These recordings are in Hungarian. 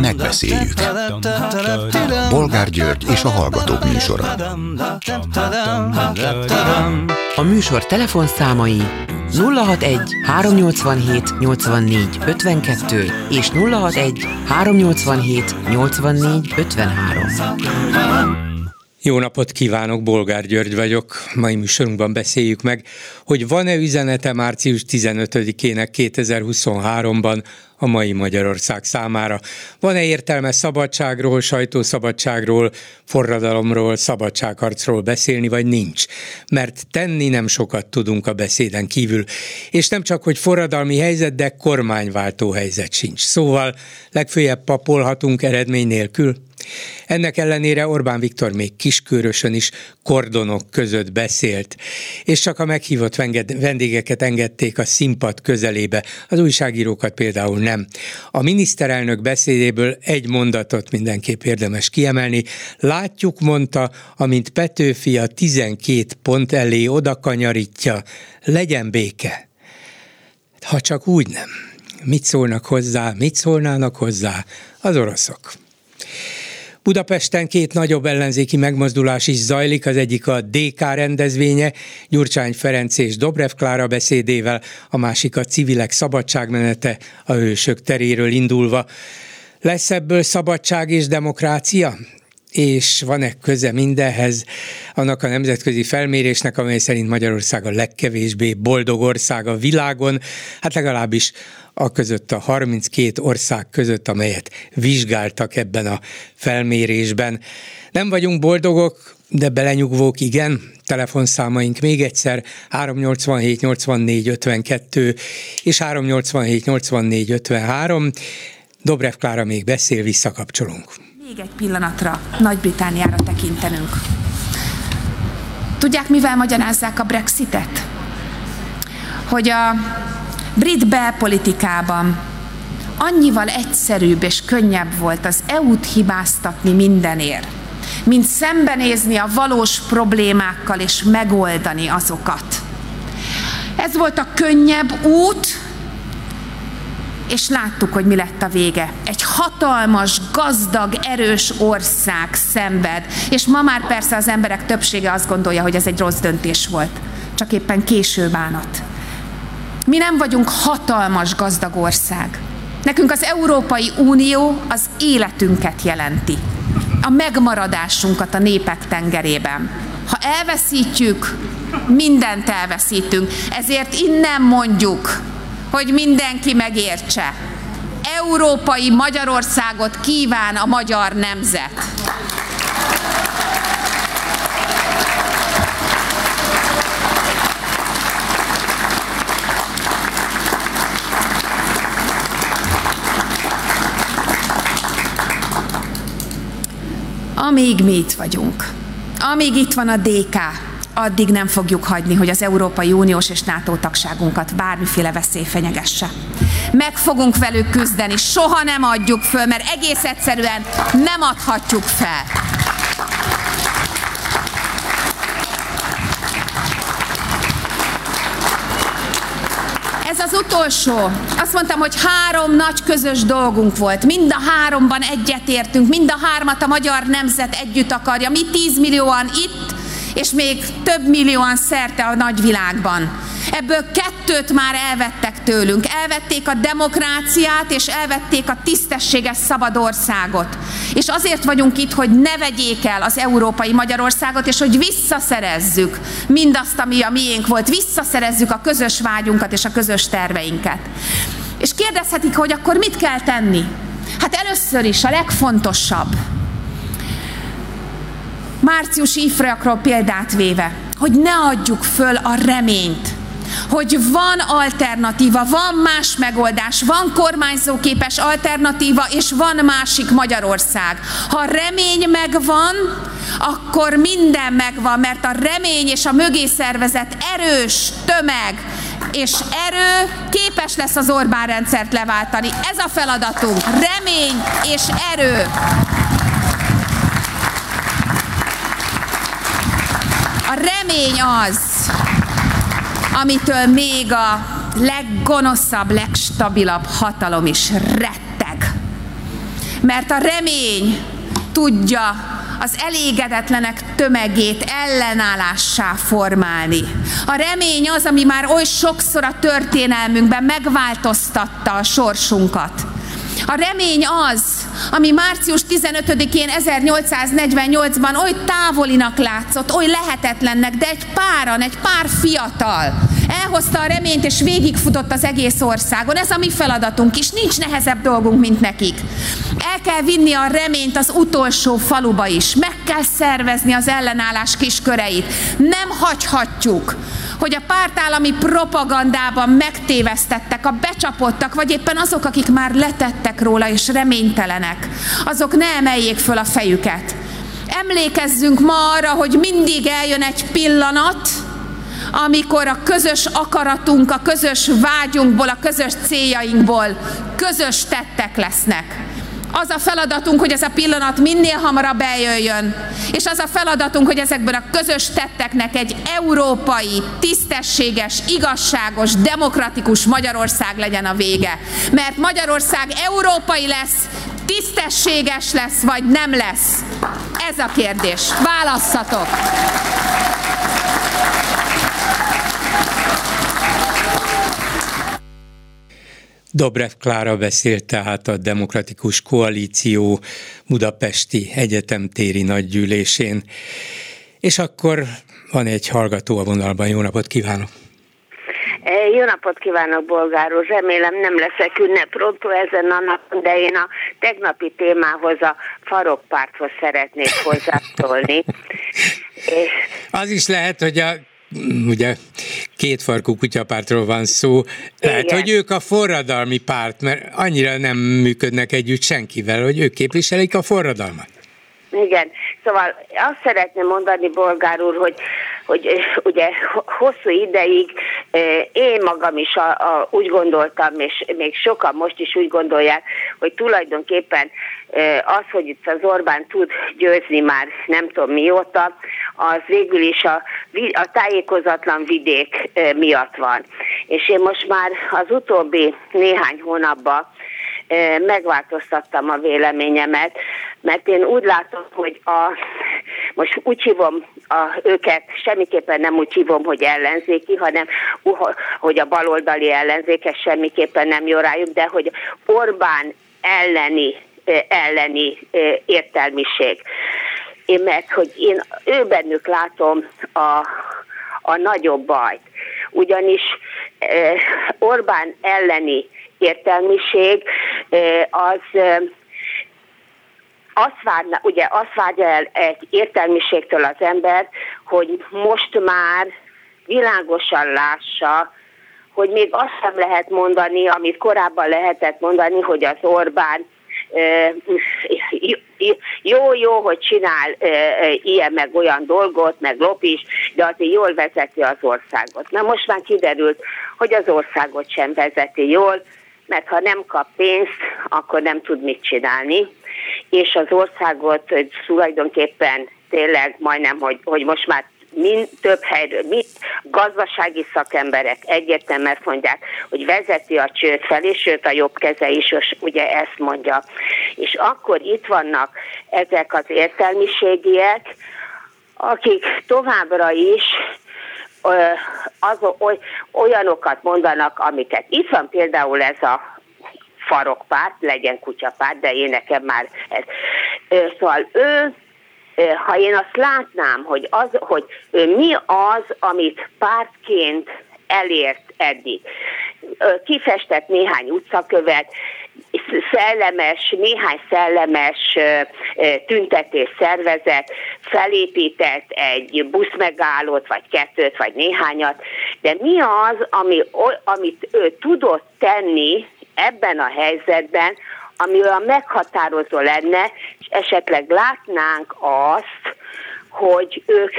Megbeszéljük. Bolgár György és a Hallgatók műsora. A műsor telefonszámai 061 387 84 52 és 061 387 84 53. Jó napot kívánok, Bolgár György vagyok. Mai műsorunkban beszéljük meg, hogy van-e üzenete március 15-ének 2023-ban a mai Magyarország számára. Van-e értelme szabadságról, sajtószabadságról, forradalomról, szabadságharcról beszélni, vagy nincs? Mert tenni nem sokat tudunk a beszéden kívül. És nem csak, hogy forradalmi helyzet, de kormányváltó helyzet sincs. Szóval legfőjebb papolhatunk eredmény nélkül. Ennek ellenére Orbán Viktor még kiskörösön is kordonok között beszélt, és csak a meghívott vendégeket engedték a színpad közelébe, az újságírókat például nem. A miniszterelnök beszédéből egy mondatot mindenképp érdemes kiemelni. Látjuk, mondta, amint Petőfi a 12 pont elé odakanyarítja, legyen béke. Ha csak úgy nem. Mit szólnak hozzá, mit szólnának hozzá az oroszok? Budapesten két nagyobb ellenzéki megmozdulás is zajlik, az egyik a DK rendezvénye, Gyurcsány Ferenc és Dobrev Klára beszédével, a másik a civilek szabadságmenete, a hősök teréről indulva. Lesz ebből szabadság és demokrácia? És van-e köze mindenhez annak a nemzetközi felmérésnek, amely szerint Magyarország a legkevésbé boldog ország a világon, hát legalábbis a között a 32 ország között, amelyet vizsgáltak ebben a felmérésben. Nem vagyunk boldogok, de belenyugvók igen. Telefonszámaink még egyszer 387 84 52 és 387 84 53. Dobrev Klára még beszél, visszakapcsolunk. Még egy pillanatra Nagy-Britániára tekintenünk. Tudják, mivel magyarázzák a Brexitet? Hogy a brit belpolitikában annyival egyszerűbb és könnyebb volt az EU-t hibáztatni mindenért, mint szembenézni a valós problémákkal és megoldani azokat. Ez volt a könnyebb út, és láttuk, hogy mi lett a vége. Egy hatalmas, gazdag, erős ország szenved, és ma már persze az emberek többsége azt gondolja, hogy ez egy rossz döntés volt. Csak éppen késő bánat. Mi nem vagyunk hatalmas gazdag ország. Nekünk az Európai Unió az életünket jelenti. A megmaradásunkat a népek tengerében. Ha elveszítjük, mindent elveszítünk. Ezért innen mondjuk, hogy mindenki megértse. Európai Magyarországot kíván a magyar nemzet. Amíg mi itt vagyunk, amíg itt van a DK, addig nem fogjuk hagyni, hogy az Európai Uniós és NATO tagságunkat bármiféle veszély fenyegesse. Meg fogunk velük küzdeni, soha nem adjuk föl, mert egész egyszerűen nem adhatjuk fel. Ez az utolsó. Azt mondtam, hogy három nagy közös dolgunk volt. Mind a háromban egyetértünk, mind a hármat a magyar nemzet együtt akarja. Mi 10 millióan itt, és még több millióan szerte a nagyvilágban. Ebből kettőt már elvettek tőlünk. Elvették a demokráciát, és elvették a tisztességes szabad országot. És azért vagyunk itt, hogy ne vegyék el az európai Magyarországot, és hogy visszaszerezzük mindazt, ami a miénk volt, visszaszerezzük a közös vágyunkat és a közös terveinket. És kérdezhetik, hogy akkor mit kell tenni? Hát először is a legfontosabb, márciusi ifrakról példát véve, hogy ne adjuk föl a reményt, hogy van alternatíva, van más megoldás, van kormányzóképes alternatíva, és van másik Magyarország. Ha remény megvan, akkor minden megvan, mert a remény és a mögé szervezet erős tömeg, és erő képes lesz az Orbán rendszert leváltani. Ez a feladatunk. Remény és erő. A remény az, amitől még a leggonoszabb, legstabilabb hatalom is retteg. Mert a remény tudja az elégedetlenek tömegét ellenállássá formálni. A remény az, ami már oly sokszor a történelmünkben megváltoztatta a sorsunkat. A remény az, ami március 15-én 1848-ban oly távolinak látszott, oly lehetetlennek, de egy páran, egy pár fiatal elhozta a reményt, és végigfutott az egész országon. Ez a mi feladatunk is, nincs nehezebb dolgunk, mint nekik. El kell vinni a reményt az utolsó faluba is, meg kell szervezni az ellenállás kisköreit. Nem hagyhatjuk, hogy a pártállami propagandában megtévesztettek, a becsapottak, vagy éppen azok, akik már letettek róla és reménytelenek, azok ne emeljék föl a fejüket. Emlékezzünk ma arra, hogy mindig eljön egy pillanat, amikor a közös akaratunk, a közös vágyunkból, a közös céljainkból közös tettek lesznek. Az a feladatunk, hogy ez a pillanat minél hamarabb eljöjjön, és az a feladatunk, hogy ezekből a közös tetteknek egy európai, tisztességes, igazságos, demokratikus Magyarország legyen a vége. Mert Magyarország európai lesz, tisztességes lesz, vagy nem lesz? Ez a kérdés. Válasszatok! Dobrev Klára beszélt tehát a Demokratikus Koalíció Budapesti Egyetemtéri nagygyűlésén. És akkor van egy hallgató a vonalban. Jó napot kívánok! Jó napot kívánok, Bolgár úr! Remélem nem leszek ünneprontó ezen a napon, de én a tegnapi témához, a farokpárthoz szeretnék hozzászólni. Az is lehet, hogy a ugye kétfarkú kutyapártról van szó, lehet, Igen. hogy ők a forradalmi párt, mert annyira nem működnek együtt senkivel, hogy ők képviselik a forradalmat. Igen, szóval azt szeretném mondani, Bolgár úr, hogy, hogy ugye hosszú ideig én magam is a, a, úgy gondoltam, és még sokan most is úgy gondolják, hogy tulajdonképpen az, hogy itt az Orbán tud győzni már nem tudom mióta, az végül is a, a tájékozatlan vidék miatt van. És én most már az utóbbi néhány hónapban megváltoztattam a véleményemet, mert én úgy látom, hogy a, most úgy hívom a, őket, semmiképpen nem úgy hívom, hogy ellenzéki, hanem hogy a baloldali ellenzékes semmiképpen nem jó rájuk, de hogy Orbán elleni elleni értelmiség. Én meg, hogy én ő bennük látom a, a nagyobb bajt. Ugyanis Orbán elleni értelmiség az azt várna, ugye azt várja el egy értelmiségtől az ember, hogy most már világosan lássa, hogy még azt sem lehet mondani, amit korábban lehetett mondani, hogy az Orbán jó, jó, hogy csinál ilyen meg olyan dolgot, meg lop is, de azért jól vezeti az országot. Na most már kiderült, hogy az országot sem vezeti jól, mert ha nem kap pénzt, akkor nem tud mit csinálni, és az országot tulajdonképpen tényleg majdnem, hogy, hogy most már mind több helyről, mind gazdasági szakemberek egyértelműen mondják, hogy vezeti a csőd felé, sőt a jobb keze is ugye ezt mondja. És akkor itt vannak ezek az értelmiségiek, akik továbbra is az, olyanokat mondanak, amiket itt van például ez a farokpárt, legyen kutyapárt, de én nekem már ez. Szóval ő ha én azt látnám, hogy, az, hogy mi az, amit pártként elért eddig. Kifestett néhány utcakövet, szellemes, néhány szellemes tüntetés szervezet, felépített egy buszmegállót, vagy kettőt, vagy néhányat, de mi az, ami, amit ő tudott tenni ebben a helyzetben, ami olyan meghatározó lenne, és esetleg látnánk azt, hogy ők,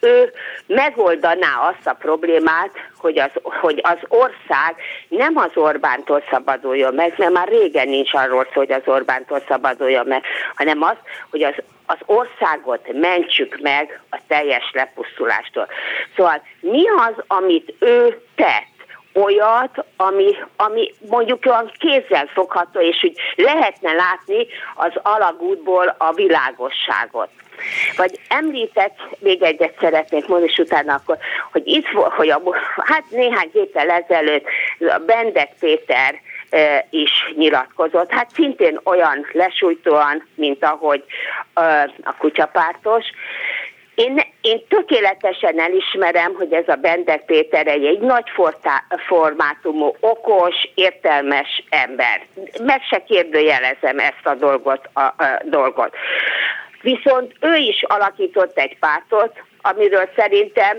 ő megoldaná azt a problémát, hogy az, hogy az ország nem az Orbántól szabaduljon meg, mert már régen nincs arról szó, hogy az Orbántól szabaduljon meg, hanem az, hogy az, az országot mentsük meg a teljes lepusztulástól. Szóval mi az, amit ő tett? Olyat, ami, ami mondjuk olyan kézzel fogható, és úgy lehetne látni az alagútból a világosságot. Vagy említett, még egyet szeretnék mondani, és utána akkor, hogy itt hogy a, hát néhány héttel ezelőtt a Bendek Péter is nyilatkozott. Hát szintén olyan lesújtóan, mint ahogy a kutyapártos. Én, én tökéletesen elismerem, hogy ez a Bendek Péter egy, egy nagy formátumú, okos, értelmes ember. Meg se kérdőjelezem ezt a dolgot. A, a dolgot. Viszont ő is alakított egy pártot, amiről szerintem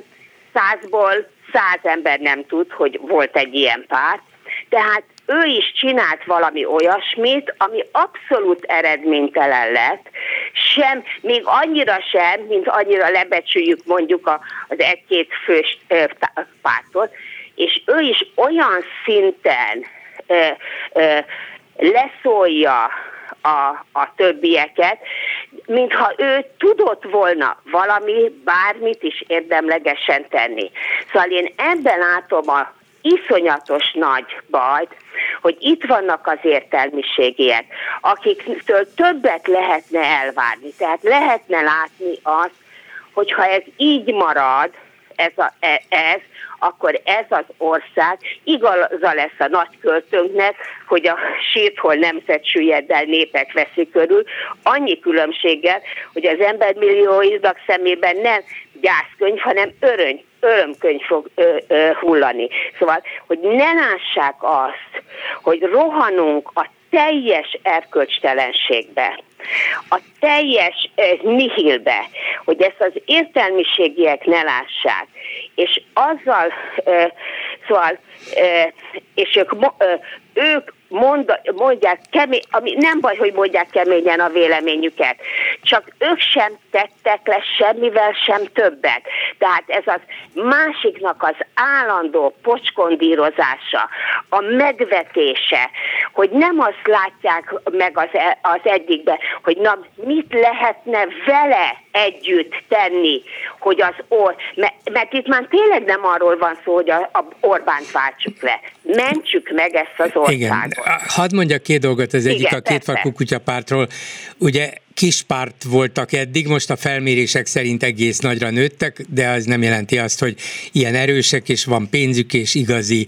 százból száz ember nem tud, hogy volt egy ilyen párt. Tehát ő is csinált valami olyasmit, ami abszolút eredménytelen lett, sem, még annyira sem, mint annyira lebecsüljük mondjuk az egy-két fős pártot, és ő is olyan szinten ö, ö, leszólja a, a többieket, mintha ő tudott volna valami, bármit is érdemlegesen tenni. Szóval én ebben látom a iszonyatos nagy bajt, hogy itt vannak az értelmiségiek, akiktől többet lehetne elvárni. Tehát lehetne látni azt, hogyha ez így marad, ez, a, e, ez akkor ez az ország igaza lesz a nagyköltőnknek, hogy a sírthol nemzet süllyed népek veszi körül, annyi különbséggel, hogy az embermillióiznak szemében nem gyászkönyv, hanem öröny, örömkönyv fog ö, ö, hullani. Szóval, hogy ne lássák azt, hogy rohanunk a teljes erkölcstelenségbe, a teljes eh, nihilbe, hogy ezt az értelmiségiek ne lássák, és azzal, eh, szóval, eh, és ők, eh, ők mond, mondják kemény, ami nem baj, hogy mondják keményen a véleményüket, csak ők sem tettek le semmivel sem többet. Tehát ez az másiknak az állandó pocskondírozása, a megvetése, hogy nem azt látják meg az, e, az egyikbe, hogy na mit lehetne vele együtt tenni, hogy az or, mert itt már tényleg nem arról van szó, hogy a, a Orbánt váltsuk le. Mentsük meg ezt az országot. Igen, hadd mondjak két dolgot, az egyik Igen, a kétfarkú kutyapártról. Ugye kis párt voltak eddig, most a felmérések szerint egész nagyra nőttek, de az nem jelenti azt, hogy ilyen erősek, és van pénzük, és igazi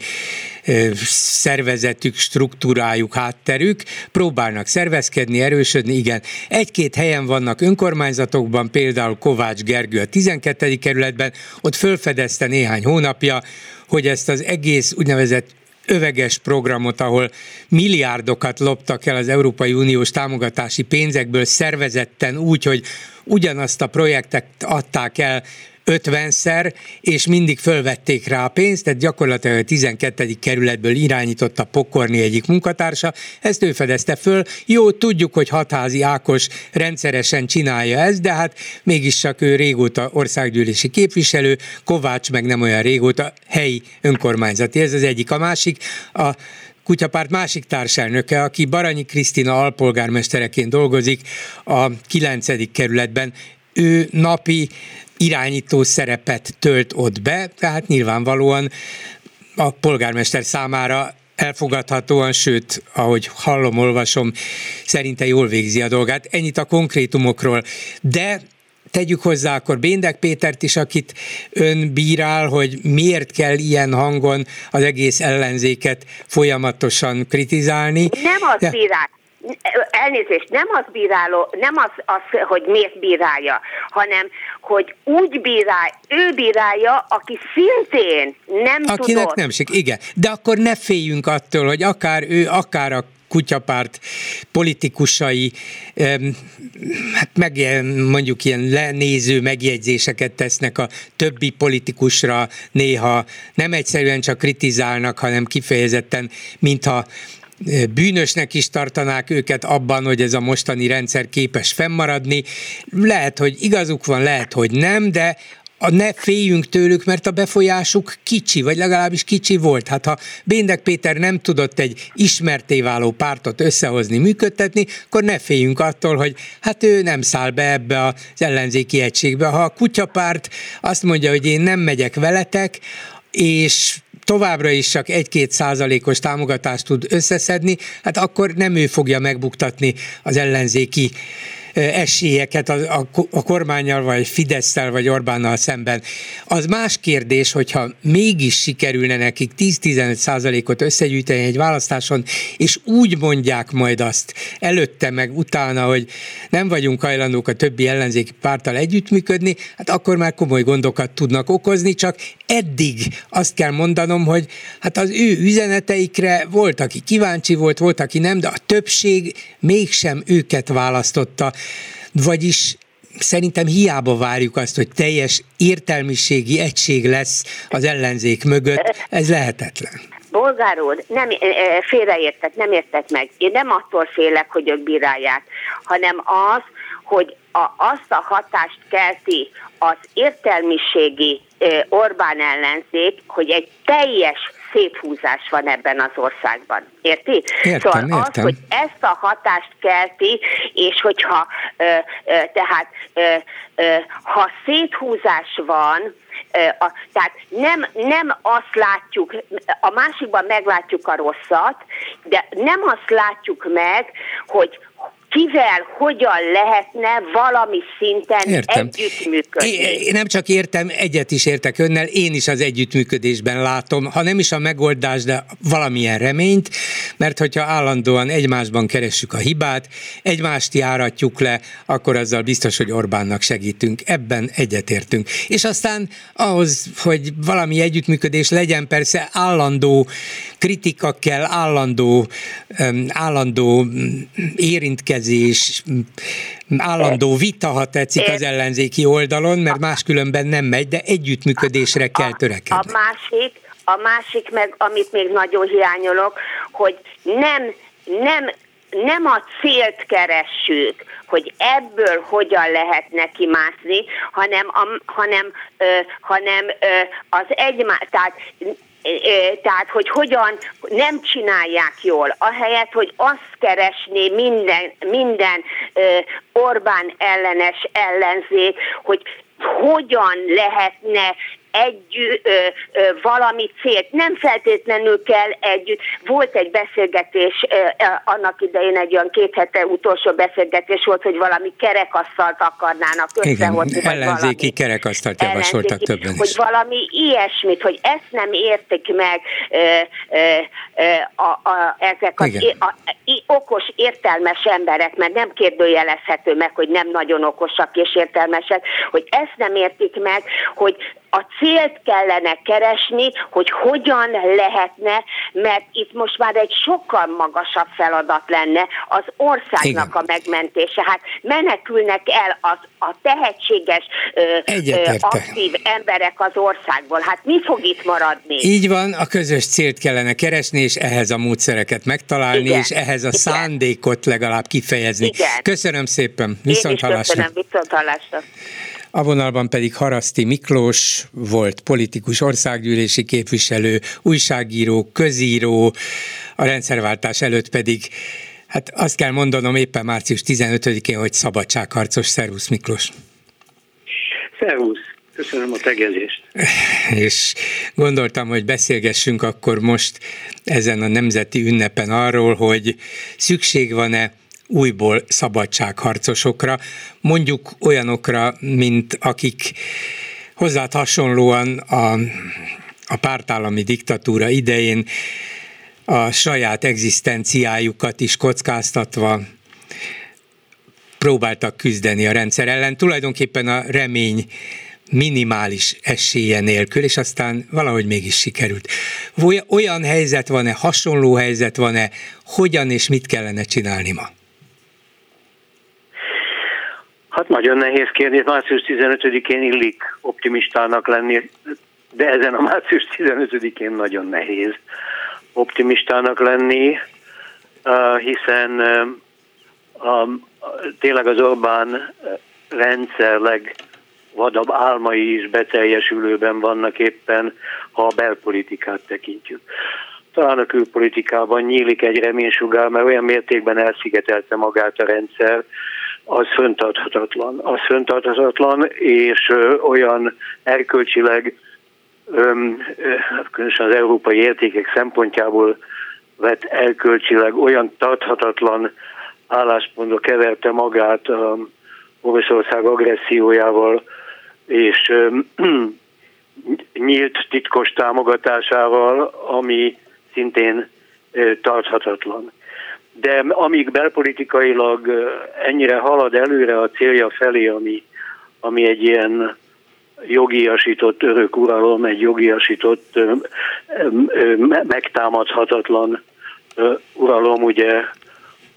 szervezetük, struktúrájuk, hátterük, próbálnak szervezkedni, erősödni, igen. Egy-két helyen vannak önkormányzatokban, például Kovács Gergő a 12. kerületben, ott fölfedezte néhány hónapja, hogy ezt az egész úgynevezett öveges programot, ahol milliárdokat loptak el az Európai Uniós támogatási pénzekből szervezetten úgy, hogy ugyanazt a projektet adták el 50-szer, és mindig fölvették rá a pénzt, tehát gyakorlatilag a 12. kerületből irányította Pokorni egyik munkatársa, ezt ő fedezte föl. Jó, tudjuk, hogy hatházi Ákos rendszeresen csinálja ezt, de hát mégis csak ő régóta országgyűlési képviselő, Kovács meg nem olyan régóta helyi önkormányzati. Ez az egyik. A másik, a kutyapárt másik társelnöke, aki Baranyi Krisztina alpolgármestereként dolgozik a 9. kerületben, ő napi irányító szerepet tölt ott be, tehát nyilvánvalóan a polgármester számára elfogadhatóan, sőt, ahogy hallom, olvasom, szerinte jól végzi a dolgát. Ennyit a konkrétumokról. De tegyük hozzá akkor Béndek Pétert is, akit ön bírál, hogy miért kell ilyen hangon az egész ellenzéket folyamatosan kritizálni. Nem az bírál, elnézést, nem az bíráló, nem az, az, hogy miért bírálja, hanem, hogy úgy bírál, ő bírálja, aki szintén nem Akinek tudott. nem sik, igen. De akkor ne féljünk attól, hogy akár ő, akár a kutyapárt politikusai hát meg mondjuk ilyen lenéző megjegyzéseket tesznek a többi politikusra néha nem egyszerűen csak kritizálnak, hanem kifejezetten, mintha bűnösnek is tartanák őket abban, hogy ez a mostani rendszer képes fennmaradni. Lehet, hogy igazuk van, lehet, hogy nem, de a ne féljünk tőlük, mert a befolyásuk kicsi, vagy legalábbis kicsi volt. Hát ha Béndek Péter nem tudott egy ismerté váló pártot összehozni, működtetni, akkor ne féljünk attól, hogy hát ő nem száll be ebbe az ellenzéki egységbe. Ha a kutyapárt azt mondja, hogy én nem megyek veletek, és továbbra is csak egy-két százalékos támogatást tud összeszedni, hát akkor nem ő fogja megbuktatni az ellenzéki esélyeket a, a, a kormányjal, vagy Fidesztel, vagy Orbánnal szemben. Az más kérdés, hogyha mégis sikerülne nekik 10-15 százalékot összegyűjteni egy választáson, és úgy mondják majd azt előtte meg utána, hogy nem vagyunk hajlandók a többi ellenzéki párttal együttműködni, hát akkor már komoly gondokat tudnak okozni, csak eddig azt kell mondanom, hogy hát az ő üzeneteikre volt, aki kíváncsi volt, volt, aki nem, de a többség mégsem őket választotta. Vagyis szerintem hiába várjuk azt, hogy teljes értelmiségi egység lesz az ellenzék mögött, ez lehetetlen. Bolgár úr, nem, félreértek, nem értek meg. Én nem attól félek, hogy ők bírálják, hanem az, hogy a, azt a hatást kelti az értelmiségi Orbán ellenzék, hogy egy teljes széthúzás van ebben az országban. Érti? Értem, szóval értem. az, hogy ezt a hatást kelti, és hogyha ö, ö, tehát ö, ö, ha széthúzás van, a, tehát nem, nem azt látjuk, a másikban meglátjuk a rosszat, de nem azt látjuk meg, hogy kivel, hogyan lehetne valami szinten értem. együttműködni. Én nem csak értem, egyet is értek önnel, én is az együttműködésben látom, ha nem is a megoldás, de valamilyen reményt, mert hogyha állandóan egymásban keressük a hibát, egymást járatjuk le, akkor azzal biztos, hogy Orbánnak segítünk. Ebben egyetértünk. És aztán ahhoz, hogy valami együttműködés legyen, persze állandó kritika kell, állandó, állandó érintkezés, kérdezés, állandó vita, ha tetszik az ellenzéki oldalon, mert máskülönben nem megy, de együttműködésre kell törekedni. A másik, a másik meg, amit még nagyon hiányolok, hogy nem, nem nem a célt keressük, hogy ebből hogyan lehet neki mászni, hanem, a, hanem, ö, hanem ö, az egymás, tehát tehát, hogy hogyan nem csinálják jól, ahelyett, hogy azt keresné minden, minden Orbán ellenes ellenzék, hogy hogyan lehetne egy ö, ö, valami célt. Nem feltétlenül kell együtt. Volt egy beszélgetés, ö, ö, annak idején egy olyan két hete utolsó beszélgetés volt, hogy valami kerekasztalt akarnának összehozni. Igen, ellenzéki kerekasztalt javasoltak többen is. Hogy valami ilyesmit, hogy ezt nem értik meg ö, ö, ö, a, a, ezek az a, a, okos, értelmes emberek, mert nem kérdőjelezhető meg, hogy nem nagyon okosak és értelmesek, hogy ezt nem értik meg, hogy a célt kellene keresni, hogy hogyan lehetne, mert itt most már egy sokkal magasabb feladat lenne az országnak Igen. a megmentése. Hát menekülnek el az, a tehetséges, ö, aktív emberek az országból. Hát mi fog itt maradni? Így van, a közös célt kellene keresni, és ehhez a módszereket megtalálni, Igen. és ehhez a Igen. szándékot legalább kifejezni. Igen. Köszönöm szépen, viszont hallásra. Köszönöm, viszont hallásra. A vonalban pedig Haraszti Miklós volt politikus, országgyűlési képviselő, újságíró, közíró, a rendszerváltás előtt pedig Hát azt kell mondanom éppen március 15-én, hogy szabadságharcos. Szervusz Miklós! Szervusz! Köszönöm a tegezést. És gondoltam, hogy beszélgessünk akkor most ezen a nemzeti ünnepen arról, hogy szükség van-e újból szabadságharcosokra, mondjuk olyanokra, mint akik hozzád hasonlóan a, a pártállami diktatúra idején a saját egzisztenciájukat is kockáztatva próbáltak küzdeni a rendszer ellen. Tulajdonképpen a remény minimális esélye nélkül, és aztán valahogy mégis sikerült. Olyan helyzet van-e, hasonló helyzet van-e, hogyan és mit kellene csinálni ma? Hát nagyon nehéz kérdés, március 15-én illik optimistának lenni, de ezen a március 15-én nagyon nehéz optimistának lenni, hiszen a, tényleg az Orbán rendszer legvadabb álmai is beteljesülőben vannak éppen, ha a belpolitikát tekintjük. Talán a külpolitikában nyílik egy reménysugár, mert olyan mértékben elszigetelte magát a rendszer, az föntarthatatlan. Az föntarthatatlan, és olyan erkölcsileg különösen az európai értékek szempontjából vett elkölcsileg olyan tarthatatlan álláspontba keverte magát a Oroszország agressziójával és nyílt titkos támogatásával, ami szintén tarthatatlan. De amíg belpolitikailag ennyire halad előre a célja felé, ami, ami egy ilyen jogiasított örök uralom, egy jogiasított megtámadhatatlan uralom, ugye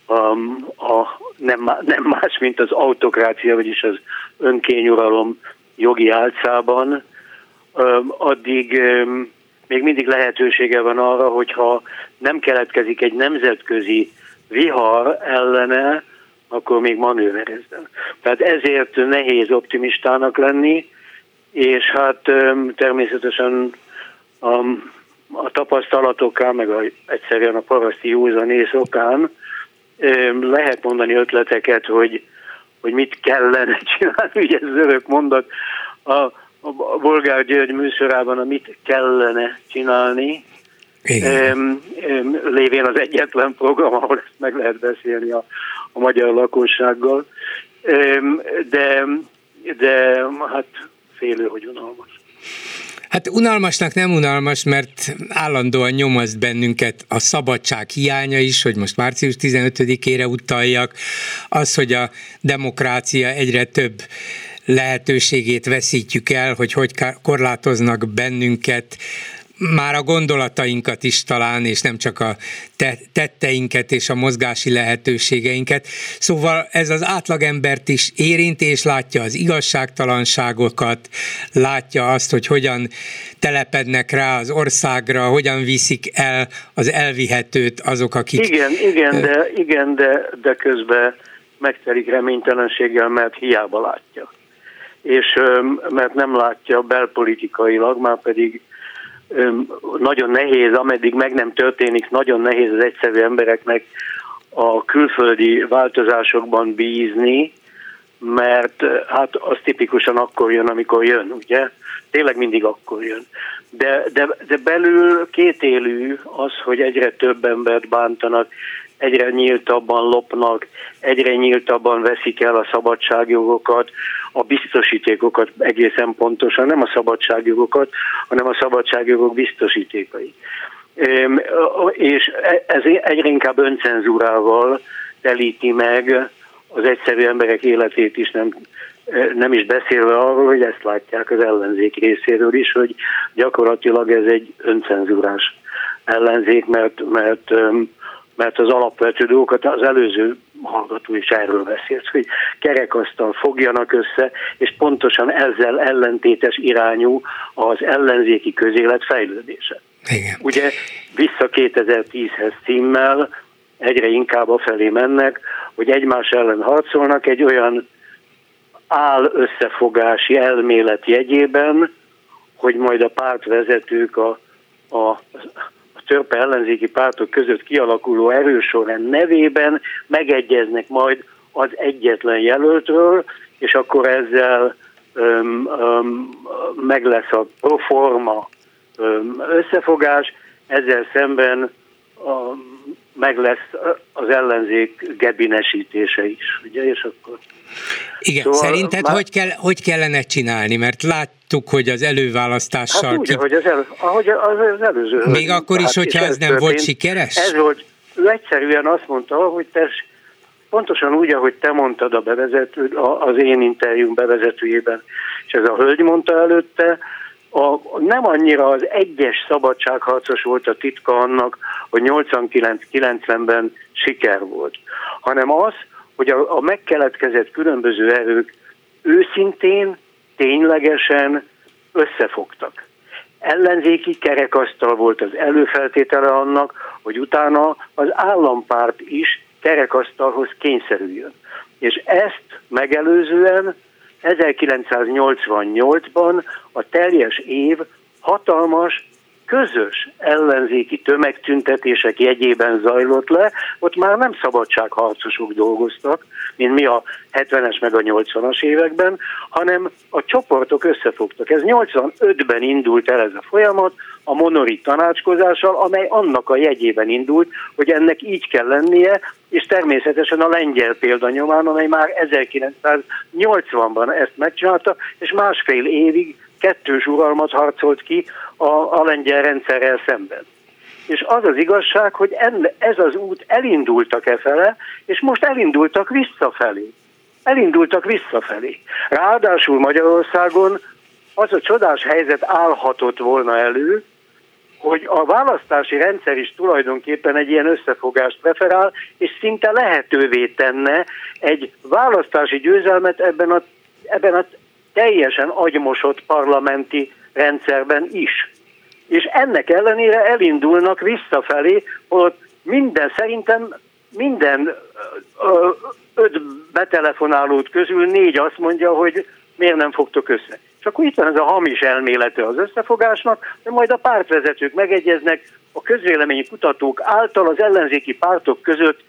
a, a, nem, nem más, mint az autokrácia, vagyis az önkényuralom jogi álcában, addig még mindig lehetősége van arra, hogyha nem keletkezik egy nemzetközi vihar ellene, akkor még manőverezzen. Tehát ezért nehéz optimistának lenni, és hát természetesen a, a tapasztalatokkal, meg a, egyszerűen a paraszti józanész okán lehet mondani ötleteket, hogy, hogy mit kellene csinálni, ugye ez örök mondat a, a Bolgár György műsorában, a mit kellene csinálni, Igen. lévén az egyetlen program, ahol ezt meg lehet beszélni a, a magyar lakossággal, de, de hát félő, hogy unalmas. Hát unalmasnak nem unalmas, mert állandóan nyomaszt bennünket a szabadság hiánya is, hogy most március 15-ére utaljak, az, hogy a demokrácia egyre több lehetőségét veszítjük el, hogy hogy korlátoznak bennünket, már a gondolatainkat is talán, és nem csak a tetteinket és a mozgási lehetőségeinket. Szóval ez az átlagembert is érinti, és látja az igazságtalanságokat, látja azt, hogy hogyan telepednek rá az országra, hogyan viszik el az elvihetőt azok, akik... Igen, igen, de, igen, de, de közben megtelik reménytelenséggel, mert hiába látja. És mert nem látja belpolitikailag, már pedig nagyon nehéz, ameddig meg nem történik, nagyon nehéz az egyszerű embereknek a külföldi változásokban bízni, mert hát az tipikusan akkor jön, amikor jön, ugye? Tényleg mindig akkor jön. De, de, de belül kétélű az, hogy egyre több embert bántanak, egyre nyíltabban lopnak, egyre nyíltabban veszik el a szabadságjogokat, a biztosítékokat egészen pontosan, nem a szabadságjogokat, hanem a szabadságjogok biztosítékai. És ez egyre inkább öncenzúrával telíti meg az egyszerű emberek életét is, nem, nem is beszélve arról, hogy ezt látják az ellenzék részéről is, hogy gyakorlatilag ez egy öncenzúrás ellenzék, mert, mert mert az alapvető dolgokat az előző hallgató is erről beszélt, hogy kerekasztal fogjanak össze, és pontosan ezzel ellentétes irányú az ellenzéki közélet fejlődése. Igen. Ugye vissza 2010-hez címmel egyre inkább a felé mennek, hogy egymás ellen harcolnak egy olyan áll összefogási elmélet jegyében, hogy majd a pártvezetők a, a törpe ellenzéki pártok között kialakuló erősorrend nevében megegyeznek majd az egyetlen jelöltről, és akkor ezzel öm, öm, meg lesz a proforma öm, összefogás, ezzel szemben a, meg lesz az ellenzék gebinesítése is, ugye, és akkor... Igen, szóval szerinted már... hogy, kell, hogy kellene csinálni? Mert láttuk, hogy az előválasztással... Hát úgy, ki... ahogy az, elő, ahogy az, előző... Még akkor is, hát hogyha ez, ez nem történt. volt sikeres? Ez volt, ő egyszerűen azt mondta, hogy te pontosan úgy, ahogy te mondtad a bevezető, az én interjúm bevezetőjében, és ez a hölgy mondta előtte, a, nem annyira az egyes szabadságharcos volt a titka annak, hogy 89-90-ben siker volt, hanem az, hogy a, a megkeletkezett különböző erők őszintén, ténylegesen összefogtak. Ellenzéki kerekasztal volt az előfeltétele annak, hogy utána az állampárt is kerekasztalhoz kényszerüljön. És ezt megelőzően 1988-ban a teljes év hatalmas közös ellenzéki tömegtüntetések jegyében zajlott le, ott már nem szabadságharcosok dolgoztak, mint mi a 70-es meg a 80-as években, hanem a csoportok összefogtak. Ez 85-ben indult el ez a folyamat, a monori tanácskozással, amely annak a jegyében indult, hogy ennek így kell lennie, és természetesen a lengyel példanyomán, amely már 1980-ban ezt megcsinálta, és másfél évig kettős uralmat harcolt ki a, a lengyel rendszerrel szemben. És az az igazság, hogy enne, ez az út elindultak e fele, és most elindultak visszafelé. Elindultak visszafelé. Ráadásul Magyarországon az a csodás helyzet állhatott volna elő, hogy a választási rendszer is tulajdonképpen egy ilyen összefogást preferál, és szinte lehetővé tenne egy választási győzelmet ebben a, ebben a teljesen agymosott parlamenti rendszerben is. És ennek ellenére elindulnak visszafelé, hogy minden szerintem minden öt betelefonálót közül négy azt mondja, hogy miért nem fogtok össze. És akkor itt van ez a hamis elmélete az összefogásnak, de majd a pártvezetők megegyeznek, a közvéleményi kutatók által az ellenzéki pártok között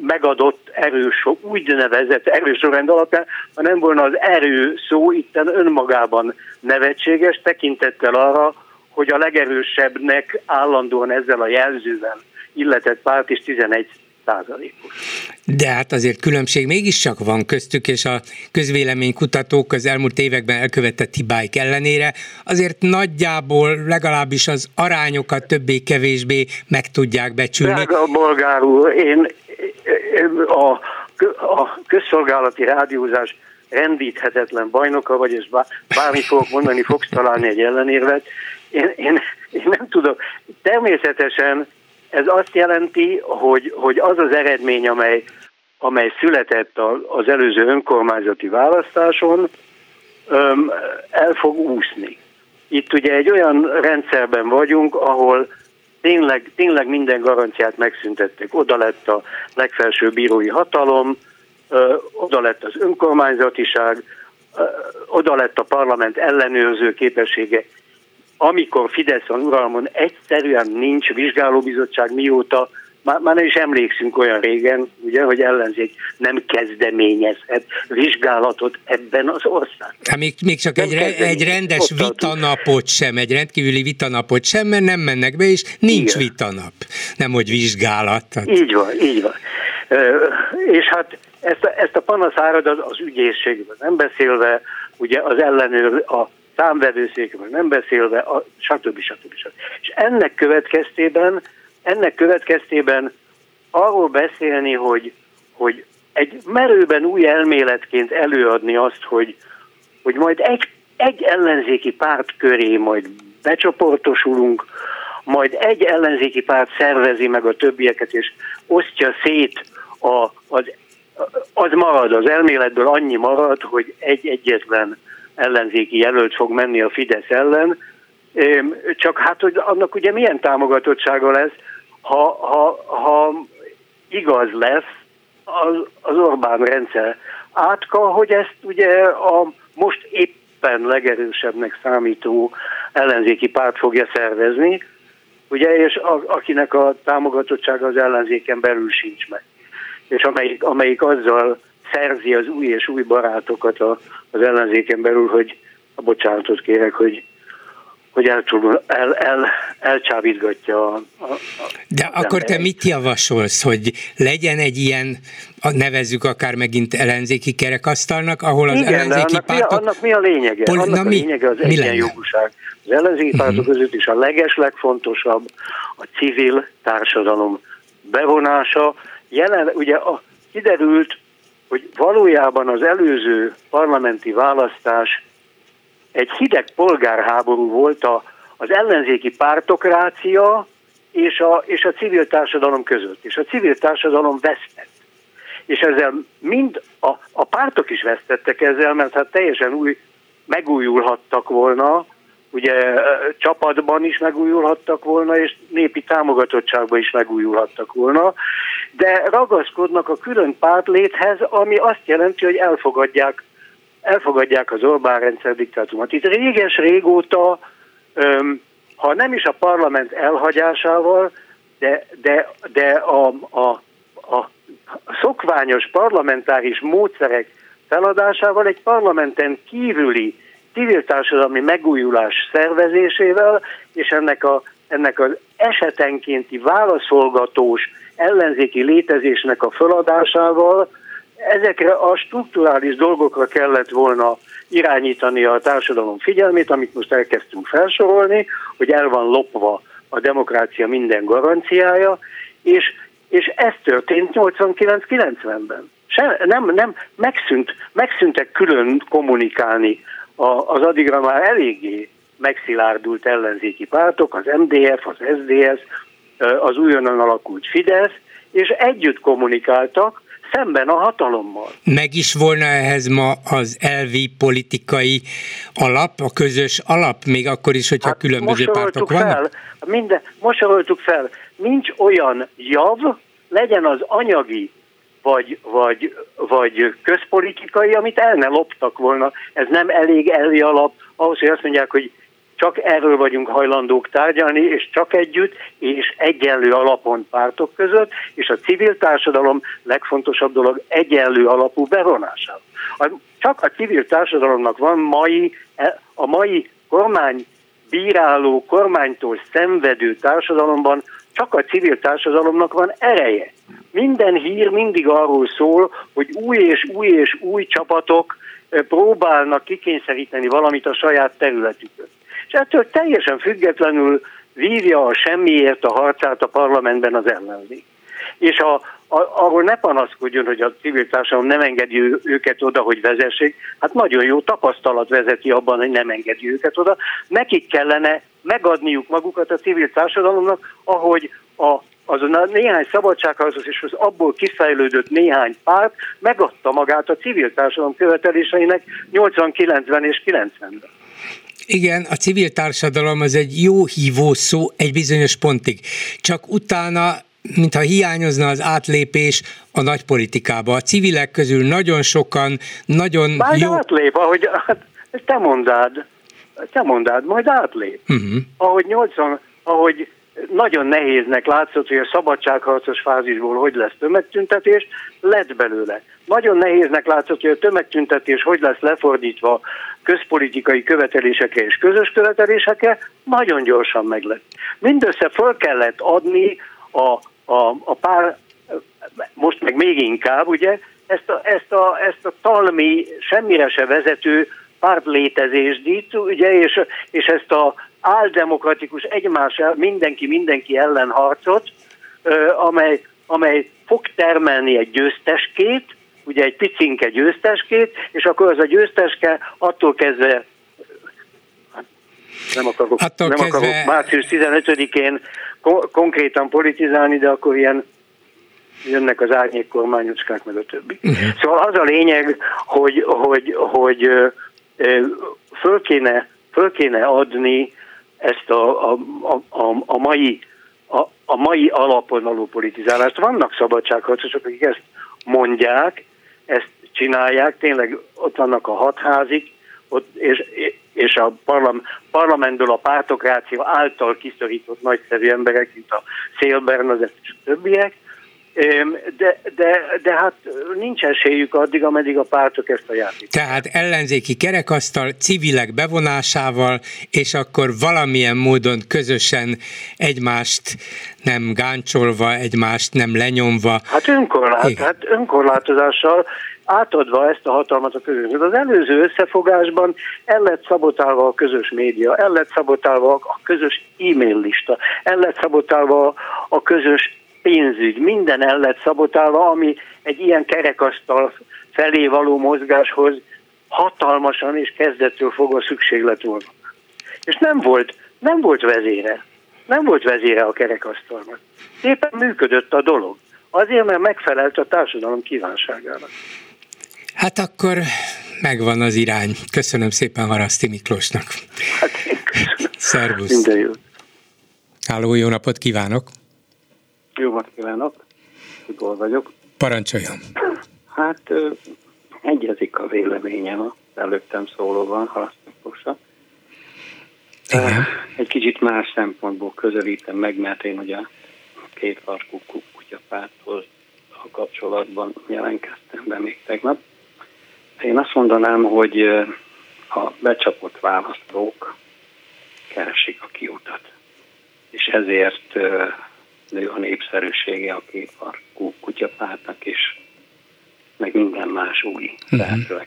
megadott erős, úgynevezett erősorrend alapján, ha nem volna az erő szó itten önmagában nevetséges, tekintettel arra, hogy a legerősebbnek állandóan ezzel a jelzővel illetett párt is 11 százalékos. De hát azért különbség mégiscsak van köztük, és a közvéleménykutatók az elmúlt években elkövetett hibáik ellenére azért nagyjából legalábbis az arányokat többé-kevésbé meg tudják becsülni. Drága bolgár úr, én a, a közszolgálati rádiózás rendíthetetlen bajnoka vagy, és bármi fogok mondani, fogsz találni egy ellenérvet. Én, én, én nem tudok. Természetesen ez azt jelenti, hogy, hogy az az eredmény, amely, amely született az előző önkormányzati választáson, el fog úszni. Itt ugye egy olyan rendszerben vagyunk, ahol tényleg, tényleg minden garanciát megszüntettek. Oda lett a legfelső bírói hatalom, oda lett az önkormányzatiság, oda lett a parlament ellenőrző képessége amikor Fidesz van uralmon, egyszerűen nincs vizsgálóbizottság, mióta már, már nem is emlékszünk olyan régen, ugye, hogy ellenzék nem kezdeményezhet vizsgálatot ebben az országban. Hát még, még csak egy, re, egy rendes vitanapot sem, egy rendkívüli vitanapot sem, mert nem mennek be, és nincs Igen. vitanap, nem hogy vizsgálat. Tehát... Így van, így van. És hát ezt a, ezt a panaszáradat az ügyészségben nem beszélve, ugye az ellenőr, a számvevőszékről nem beszélve, a, stb. stb. stb. És ennek következtében, ennek következtében arról beszélni, hogy, hogy egy merőben új elméletként előadni azt, hogy, hogy majd egy, egy ellenzéki párt köré majd becsoportosulunk, majd egy ellenzéki párt szervezi meg a többieket, és osztja szét a, az, az marad, az elméletből annyi marad, hogy egy egyetlen ellenzéki jelölt fog menni a Fidesz ellen, csak hát, hogy annak ugye milyen támogatottsága lesz, ha, ha, ha igaz lesz az, az Orbán rendszer átka, hogy ezt ugye a most éppen legerősebbnek számító ellenzéki párt fogja szervezni, ugye, és a, akinek a támogatottsága az ellenzéken belül sincs meg. És amelyik, amelyik azzal szerzi az új és új barátokat a, az ellenzéken belül, hogy a bocsánatot kérek, hogy hogy el, el, el, elcsábítgatja a, a, De akkor te mit javasolsz, hogy legyen egy ilyen, nevezzük akár megint ellenzéki kerekasztalnak, ahol az Igen, ellenzéki annak pártok... Mi, annak mi a lényege? Pol... annak Na, a mi? lényege az mi egyenjogúság. Az ellenzéki uh-huh. pártok között is a leges legfontosabb a civil társadalom bevonása. Jelen, ugye a, kiderült hogy valójában az előző parlamenti választás egy hideg polgárháború volt a, az ellenzéki pártokrácia és a, és a civil társadalom között. És a civil társadalom vesztett. És ezzel mind a, a pártok is vesztettek ezzel, mert hát teljesen új megújulhattak volna, ugye csapatban is megújulhattak volna, és népi támogatottságban is megújulhattak volna, de ragaszkodnak a külön pártléthez, ami azt jelenti, hogy elfogadják, elfogadják az Orbán rendszer diktátumot. Itt réges régóta ha nem is a parlament elhagyásával, de, de, de a, a, a szokványos parlamentáris módszerek feladásával egy parlamenten kívüli civil társadalmi megújulás szervezésével, és ennek, a, ennek az esetenkénti válaszolgatós ellenzéki létezésnek a feladásával ezekre a strukturális dolgokra kellett volna irányítani a társadalom figyelmét, amit most elkezdtünk felsorolni, hogy el van lopva a demokrácia minden garanciája, és, és ez történt 89-90-ben. Se, nem, nem, megszűnt, megszűntek külön kommunikálni a, az addigra már eléggé megszilárdult ellenzéki pártok, az MDF, az SDS, az újonnan alakult Fidesz, és együtt kommunikáltak, szemben a hatalommal. Meg is volna ehhez ma az elvi politikai alap, a közös alap, még akkor is, hogyha hát különböző pártok vannak? Fel, minden, most soroltuk fel, nincs olyan jav, legyen az anyagi vagy, vagy, vagy közpolitikai, amit el ne loptak volna. Ez nem elég elvi alap ahhoz, hogy azt mondják, hogy csak erről vagyunk hajlandók tárgyalni, és csak együtt, és egyenlő alapon pártok között, és a civil társadalom legfontosabb dolog egyenlő alapú bevonása. Csak a civil társadalomnak van mai, a mai kormány bíráló, kormánytól szenvedő társadalomban csak a civil társadalomnak van ereje. Minden hír mindig arról szól, hogy új és új és új csapatok próbálnak kikényszeríteni valamit a saját területükön és ettől teljesen függetlenül vívja a semmiért a harcát a parlamentben az ellenzék. És a, a, arról ne panaszkodjon, hogy a civil társadalom nem engedi őket oda, hogy vezessék. Hát nagyon jó tapasztalat vezeti abban, hogy nem engedi őket oda. Nekik kellene megadniuk magukat a civil társadalomnak, ahogy a, azon a néhány szabadságharcos és az abból kifejlődött néhány párt megadta magát a civil társadalom követeléseinek 89-ben és 90-ben. Igen, a civil társadalom az egy jó hívó szó egy bizonyos pontig. Csak utána mintha hiányozna az átlépés a nagypolitikába. A civilek közül nagyon sokan, nagyon Majd jó... átlép, ahogy hát, te mondád, te mondád, majd átlép. Uh-huh. Ahogy 80, ahogy nagyon nehéznek látszott, hogy a szabadságharcos fázisból hogy lesz tömegtüntetés, lett belőle. Nagyon nehéznek látszott, hogy a tömegtüntetés hogy lesz lefordítva közpolitikai követelésekre és közös követelésekre, nagyon gyorsan meg lett. Mindössze föl kellett adni a, a, a pár, most meg még inkább, ugye, ezt a, ezt a, ezt a talmi, semmire se vezető pártlétezést, ugye, és, és ezt a áldemokratikus egymás mindenki mindenki ellen harcot, amely, amely fog termelni egy győzteskét, ugye egy picinke győzteskét, és akkor az a győzteske attól kezdve nem akarok, attól nem kezdve... akarok március 15-én ko- konkrétan politizálni, de akkor ilyen jönnek az árnyék kormányocskák, meg a többi. Uh-huh. Szóval az a lényeg, hogy, hogy, hogy föl, kéne, föl kéne adni ezt a, a, a, a mai a, a mai alapon való politizálást. Vannak szabadságharcosok, akik ezt mondják, ezt csinálják, tényleg ott vannak a hatházik, ott, és, és a parlam, parlamentből a pártokrácia által kiszorított nagyszerű emberek, mint a Szélbern, az és a többiek, de, de, de hát nincs esélyük addig, ameddig a pártok ezt a játékot. Tehát ellenzéki kerekasztal, civilek bevonásával, és akkor valamilyen módon közösen egymást nem gáncsolva, egymást nem lenyomva. Hát, önkorlát, hát önkorlátozással átadva ezt a hatalmat a közönség. Az előző összefogásban el lett szabotálva a közös média, el lett szabotálva a közös e-mail lista, el lett szabotálva a közös pénzügy, minden el lett szabotálva, ami egy ilyen kerekasztal felé való mozgáshoz hatalmasan és kezdettől fogva szükség lett volna. És nem volt, nem volt vezére. Nem volt vezére a kerekasztalnak. Éppen működött a dolog. Azért, mert megfelelt a társadalom kívánságának. Hát akkor megvan az irány. Köszönöm szépen Haraszti Miklósnak. Hát én köszönöm. Szervusz. Minden jót. Háló, jó napot kívánok! Jó napot kívánok! Tibor vagyok. Parancsoljon! Hát egyezik a véleményem az előttem Haraszti Miklósra. Igen. egy kicsit más szempontból közelítem meg, mert én ugye két farkú kutyapártól a kapcsolatban jelentkeztem be még tegnap. Én azt mondanám, hogy a becsapott választók keresik a kiutat, és ezért nő a népszerűsége a két farkú kutyapártnak is meg minden más új uh-huh.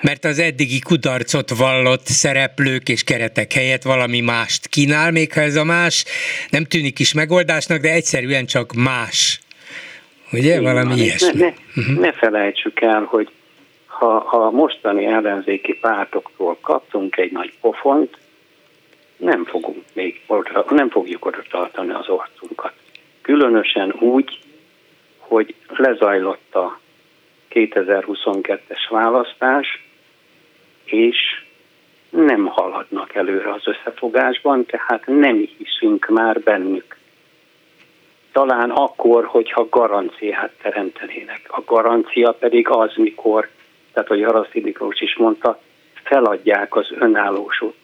Mert az eddigi kudarcot vallott szereplők és keretek helyett valami mást kínál, még ha ez a más nem tűnik is megoldásnak, de egyszerűen csak más. Ugye? Igen, valami ilyesmi. Ne, ne, uh-huh. ne felejtsük el, hogy ha, a mostani ellenzéki pártoktól kaptunk egy nagy pofont, nem fogunk még oda, nem fogjuk oda tartani az orcunkat. Különösen úgy, hogy lezajlott a 2022-es választás, és nem haladnak előre az összefogásban, tehát nem hiszünk már bennük. Talán akkor, hogyha garanciát teremtenének. A garancia pedig az, mikor, tehát hogy Haraszti Miklós is mondta, feladják az önállósú,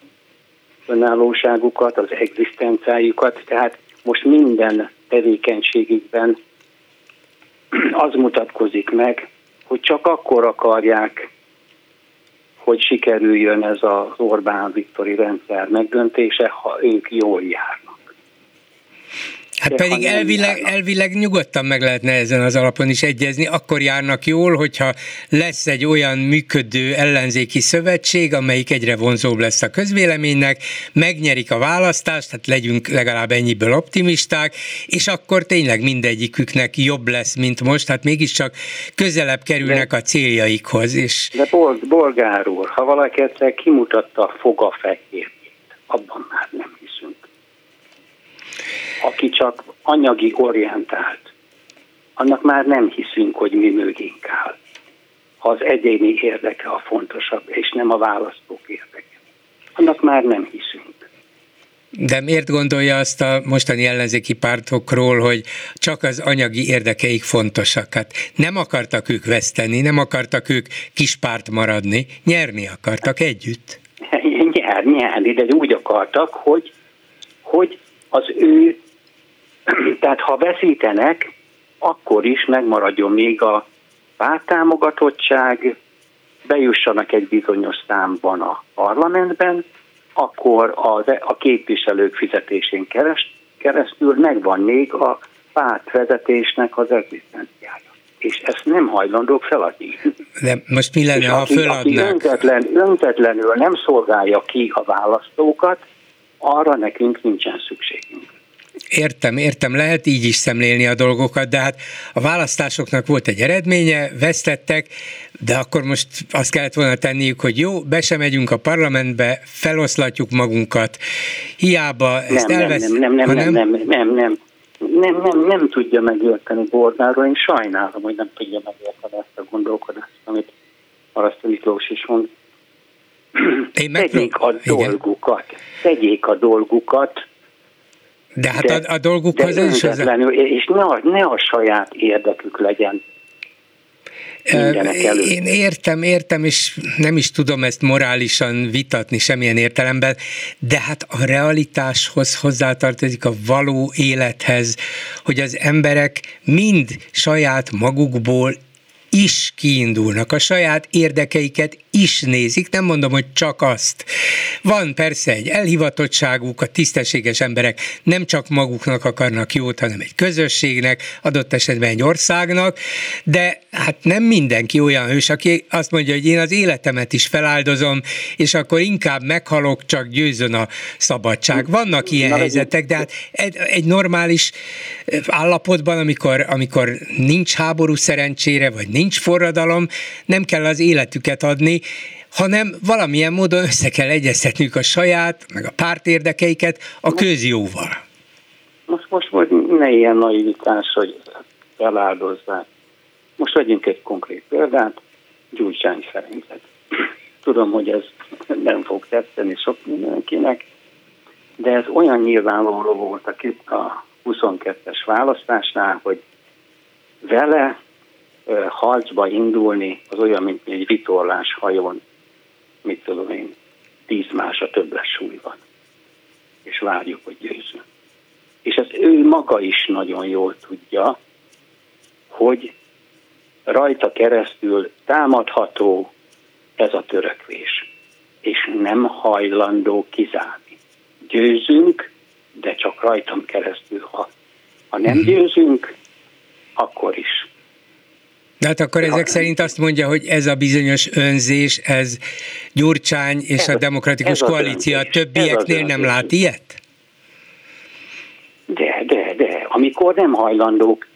önállóságukat, az egzisztenciájukat, tehát most minden tevékenységükben az mutatkozik meg, hogy csak akkor akarják, hogy sikerüljön ez az Orbán-Viktori rendszer megdöntése, ha ők jól járnak. Hát pedig elvileg, elvileg nyugodtan meg lehetne ezen az alapon is egyezni, akkor járnak jól, hogyha lesz egy olyan működő ellenzéki szövetség, amelyik egyre vonzóbb lesz a közvéleménynek, megnyerik a választást, hát legyünk legalább ennyiből optimisták, és akkor tényleg mindegyiküknek jobb lesz, mint most, hát mégiscsak közelebb kerülnek De, a céljaikhoz. És... De Bolgár úr, ha valaki egyszer kimutatta a fogafehérjét, abban már nem aki csak anyagi orientált, annak már nem hiszünk, hogy mi mögénk áll. Az egyéni érdeke a fontosabb, és nem a választók érdeke. Annak már nem hiszünk. De miért gondolja azt a mostani ellenzéki pártokról, hogy csak az anyagi érdekeik fontosak? Hát nem akartak ők veszteni, nem akartak ők kispárt maradni, nyerni akartak együtt. Nyer, nyerni, de úgy akartak, hogy, hogy az ő Tehát ha veszítenek, akkor is megmaradjon még a pártámogatottság, bejussanak egy bizonyos számban a parlamentben, akkor az, a képviselők fizetésén keresztül megvan még a pártvezetésnek az egzisztenciája. És ezt nem hajlandók feladni. De most mi lenne, ha föladnák? Aki öntetlen, öntetlenül nem szolgálja ki a választókat, arra nekünk nincsen szükségünk. Értem, értem, lehet így is szemlélni a dolgokat, de hát a választásoknak volt egy eredménye, vesztettek, de akkor most azt kellett volna tenniük, hogy jó, be sem megyünk a parlamentbe, feloszlatjuk magunkat, hiába ezt nem, elvesz... Nem, nem, nem, nem, nem, nem, nem, nem, nem, nem, nem tudja megérteni Bordáról, én sajnálom, hogy nem tudja megérteni ezt a gondolkodást, amit Arasztó Miklós is mond. Én tegyék a dolgukat, tegyék a dolgukat, de hát de, a, a dolgukhoz de is az... És ne a, ne a saját érdekük legyen. Én értem, értem, és nem is tudom ezt morálisan vitatni semmilyen értelemben, de hát a realitáshoz hozzátartozik a való élethez, hogy az emberek mind saját magukból is kiindulnak, a saját érdekeiket is nézik, nem mondom, hogy csak azt. Van persze egy elhivatottságuk, a tisztességes emberek nem csak maguknak akarnak jót, hanem egy közösségnek, adott esetben egy országnak, de hát nem mindenki olyan hős, aki azt mondja, hogy én az életemet is feláldozom, és akkor inkább meghalok, csak győzön a szabadság. Vannak ilyen Na, helyzetek, de hát egy, egy normális állapotban, amikor, amikor nincs háború szerencsére, vagy nincs forradalom, nem kell az életüket adni, hanem valamilyen módon össze kell egyeztetniük a saját, meg a párt érdekeiket a közjóval. Most, most, most ne ilyen naivitás, hogy feláldozzák. Most vegyünk egy konkrét példát, Gyurcsány Ferencet. Tudom, hogy ez nem fog tetszeni sok mindenkinek, de ez olyan nyilvánvaló volt a, a 22-es választásnál, hogy vele harcba indulni az olyan, mint egy vitorlás hajón, mit tudom én, tíz más a többes súly van. és várjuk, hogy győzünk. És ezt ő maga is nagyon jól tudja, hogy rajta keresztül támadható ez a törekvés, és nem hajlandó kizárni. Győzünk, de csak rajtam keresztül. Ha, ha nem mhm. győzünk, akkor is. De hát akkor ezek szerint azt mondja, hogy ez a bizonyos önzés, ez Gyurcsány és ez a demokratikus a, koalíció a többieknél nem lát ilyet? De, de, de. Amikor nem hajlandók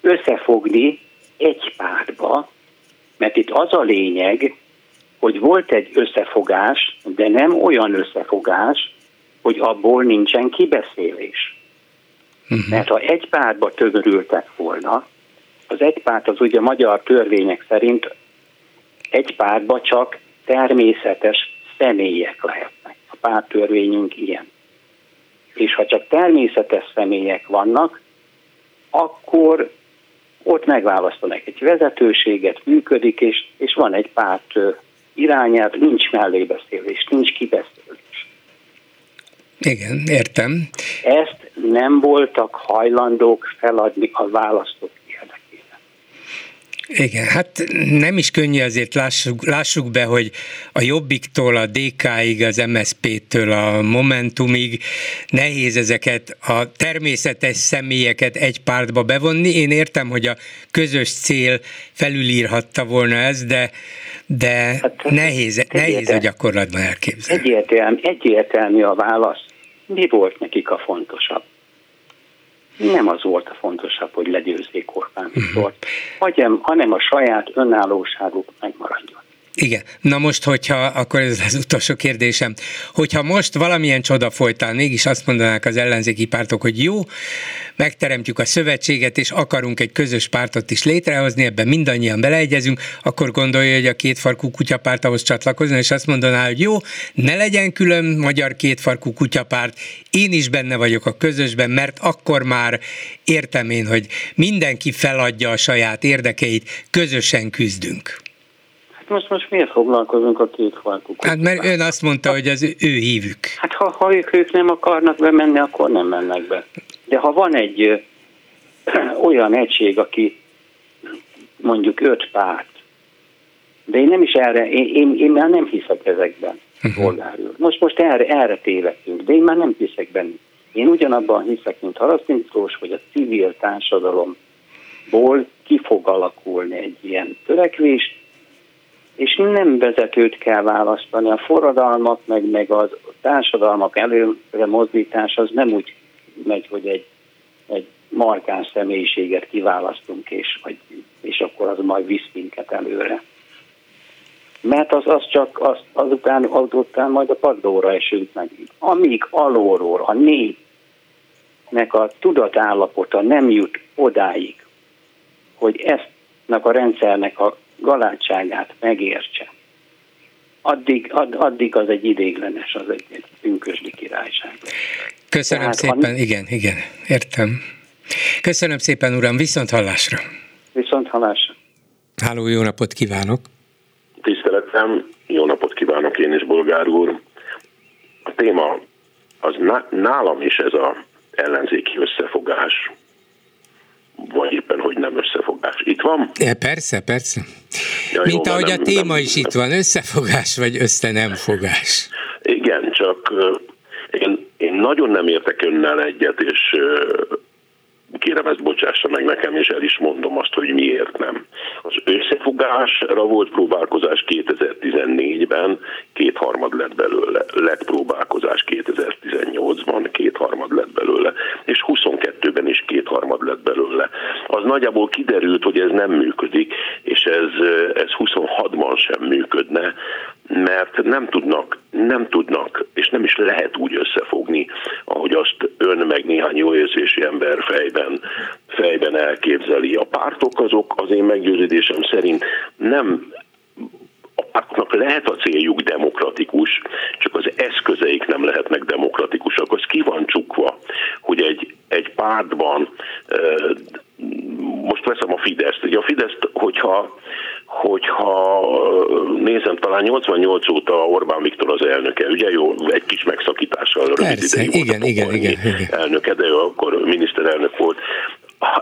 összefogni egy pártba, mert itt az a lényeg, hogy volt egy összefogás, de nem olyan összefogás, hogy abból nincsen kibeszélés. Uh-huh. Mert ha egy pártba tömörültek volna, az egy párt az ugye a magyar törvények szerint egy pártba csak természetes személyek lehetnek. A pártörvényünk ilyen. És ha csak természetes személyek vannak, akkor ott megválasztanak egy vezetőséget, működik, és, és van egy párt irányát, nincs mellébeszélés, nincs kibeszélés. Igen, értem. Ezt nem voltak hajlandók feladni a választók igen, hát nem is könnyű azért lássuk, lássuk be, hogy a Jobbiktól, a DK-ig, az MSZP-től, a Momentumig nehéz ezeket a természetes személyeket egy pártba bevonni. Én értem, hogy a közös cél felülírhatta volna ez, de, de hát, nehéz, nehéz a gyakorlatban elképzelni. Egyértelmű, egyértelmű a válasz. Mi volt nekik a fontosabb? Nem az volt a fontosabb, hogy legyőzzék Orbán Viktort, uh-huh. hanem a saját önállóságuk megmaradjon. Igen. Na most, hogyha, akkor ez az utolsó kérdésem, hogyha most valamilyen csoda folytán mégis azt mondanák az ellenzéki pártok, hogy jó, megteremtjük a szövetséget, és akarunk egy közös pártot is létrehozni, ebben mindannyian beleegyezünk, akkor gondolja, hogy a kétfarkú kutyapárt ahhoz csatlakozni, és azt mondaná, hogy jó, ne legyen külön magyar kétfarkú kutyapárt, én is benne vagyok a közösben, mert akkor már értem én, hogy mindenki feladja a saját érdekeit, közösen küzdünk most, most miért foglalkozunk a két farkukkal? Hát mert ön azt mondta, hogy az ő hívük. Hát ha, ha ők, ők nem akarnak bemenni, akkor nem mennek be. De ha van egy ö, olyan egység, aki mondjuk öt párt, de én nem is erre, én, én, én már nem hiszek ezekben, uh-huh. Most, most erre, erre tévedtünk, de én már nem hiszek benne. Én ugyanabban hiszek, mint Harasztintlós, hogy a civil társadalomból ki fog alakulni egy ilyen törekvés, és nem vezetőt kell választani. A forradalmak, meg, meg a társadalmak előre mozdítás az nem úgy megy, hogy egy, egy markáns személyiséget kiválasztunk, és, vagy, és akkor az majd visz minket előre. Mert az, az csak az, azután, azután majd a padlóra esünk meg. Amíg alóról a népnek a tudatállapota nem jut odáig, hogy ezt a rendszernek a galátságát megértse, addig, ad, addig az egy idéglenes, az egy, egy pünkösdi királyság. Köszönöm Tehát szépen, a... igen, igen, értem. Köszönöm szépen, uram, viszont hallásra. Viszont hallásra. Háló, jó napot kívánok! Tiszteletem, jó napot kívánok én is, Bolgár úr. A téma az nálam is ez a ellenzéki összefogás, vagy éppen, hogy nem összefogás. Itt van? Ja, persze, persze. Ja, Mint jó, ahogy nem, a téma nem, is itt van, összefogás vagy össze nem fogás. Igen, csak én, én nagyon nem értek önnel egyet, és kérem ezt bocsássa meg nekem, és el is mondom azt, hogy miért nem. Az összefogásra volt próbálkozás 2014-ben, kétharmad lett belőle, lett próbálkozás 2018-ban, kétharmad lett belőle, és 22-ben is kétharmad lett belőle. Az nagyjából kiderült, hogy ez nem működik, és ez, ez 26-ban sem működne, mert nem tudnak, nem tudnak, és nem is lehet úgy összefogni, ahogy azt ön meg néhány jó érzési ember fejben, fejben elképzeli. A pártok azok az én meggyőződésem szerint nem a pártoknak lehet a céljuk demokratikus, csak az eszközeik nem lehetnek demokratikusak. Az ki van csukva, hogy egy, egy pártban, most veszem a Fideszt, ugye a Fideszt, hogyha hogyha nézem, talán 88 óta Orbán Viktor az elnöke, ugye jó, egy kis megszakítással Persze, rövid igen, igen, igen, igen. elnöke, de akkor miniszterelnök volt,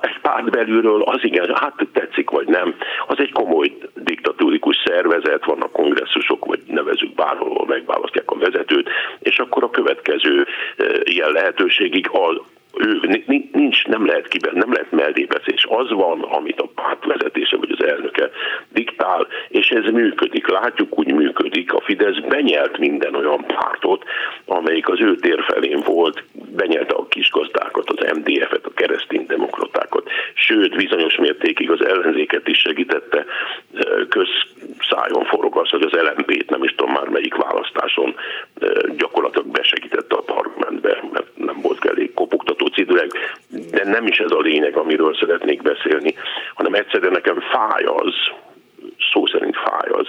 egy párt belülről az igen, hát tetszik vagy nem, az egy komoly diktatúrikus szervezet, vannak kongresszusok, vagy nevezük bárhol, megválasztják a vezetőt, és akkor a következő ilyen lehetőségig az ő, nincs, nem lehet kiben, nem lehet mellébeszélés. Az van, amit a párt vezetése vagy az elnöke diktál, és ez működik. Látjuk, úgy működik. A Fidesz benyelt minden olyan pártot, amelyik az ő tér felén volt, benyelte a kisgazdákat, az MDF-et, a kereszténydemokratákat, sőt, bizonyos mértékig az ellenzéket is segítette, közszájon forog az, hogy az LMP-t nem is tudom már melyik választáson gyakorlatilag besegítette a parlamentbe, mert nem volt elég kopogtató tucidileg, de nem is ez a lényeg, amiről szeretnék beszélni, hanem egyszerűen nekem fáj az, szó szerint fáj az,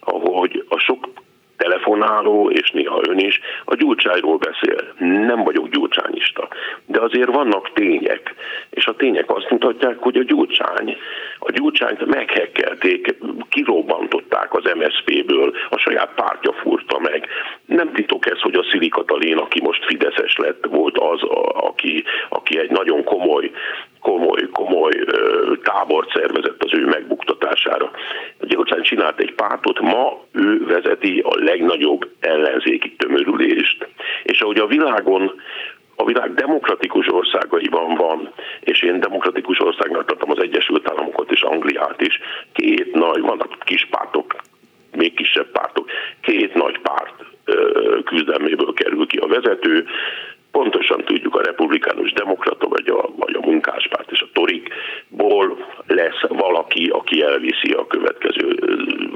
ahogy a sok telefonáló, és néha ön is, a gyurcsányról beszél. Nem vagyok gyurcsányista, de azért vannak tények, és a tények azt mutatják, hogy a gyurcsány, a gyurcsányt meghekkelték, kirobbantották az MSZP-ből, a saját pártja furta meg. Nem titok ez, hogy a Szili Katalin, aki most Fideszes lett, volt az, aki, aki egy nagyon komoly komoly, komoly tábort szervezett az ő megbuktatására. Gyurcsány csinált egy pártot, ma ő vezeti a legnagyobb ellenzéki tömörülést, és ahogy a világon a világ demokratikus országaiban van, és én demokratikus országnak tartom az Egyesült Államokat és Angliát is, két nagy, vannak kis pártok, még kisebb pártok, két nagy párt küzdelméből kerül ki a vezető, pontosan tudjuk a republikánus demokrata, vagy a, vagy a munkáspárt és a torikból lesz valaki, aki elviszi a következő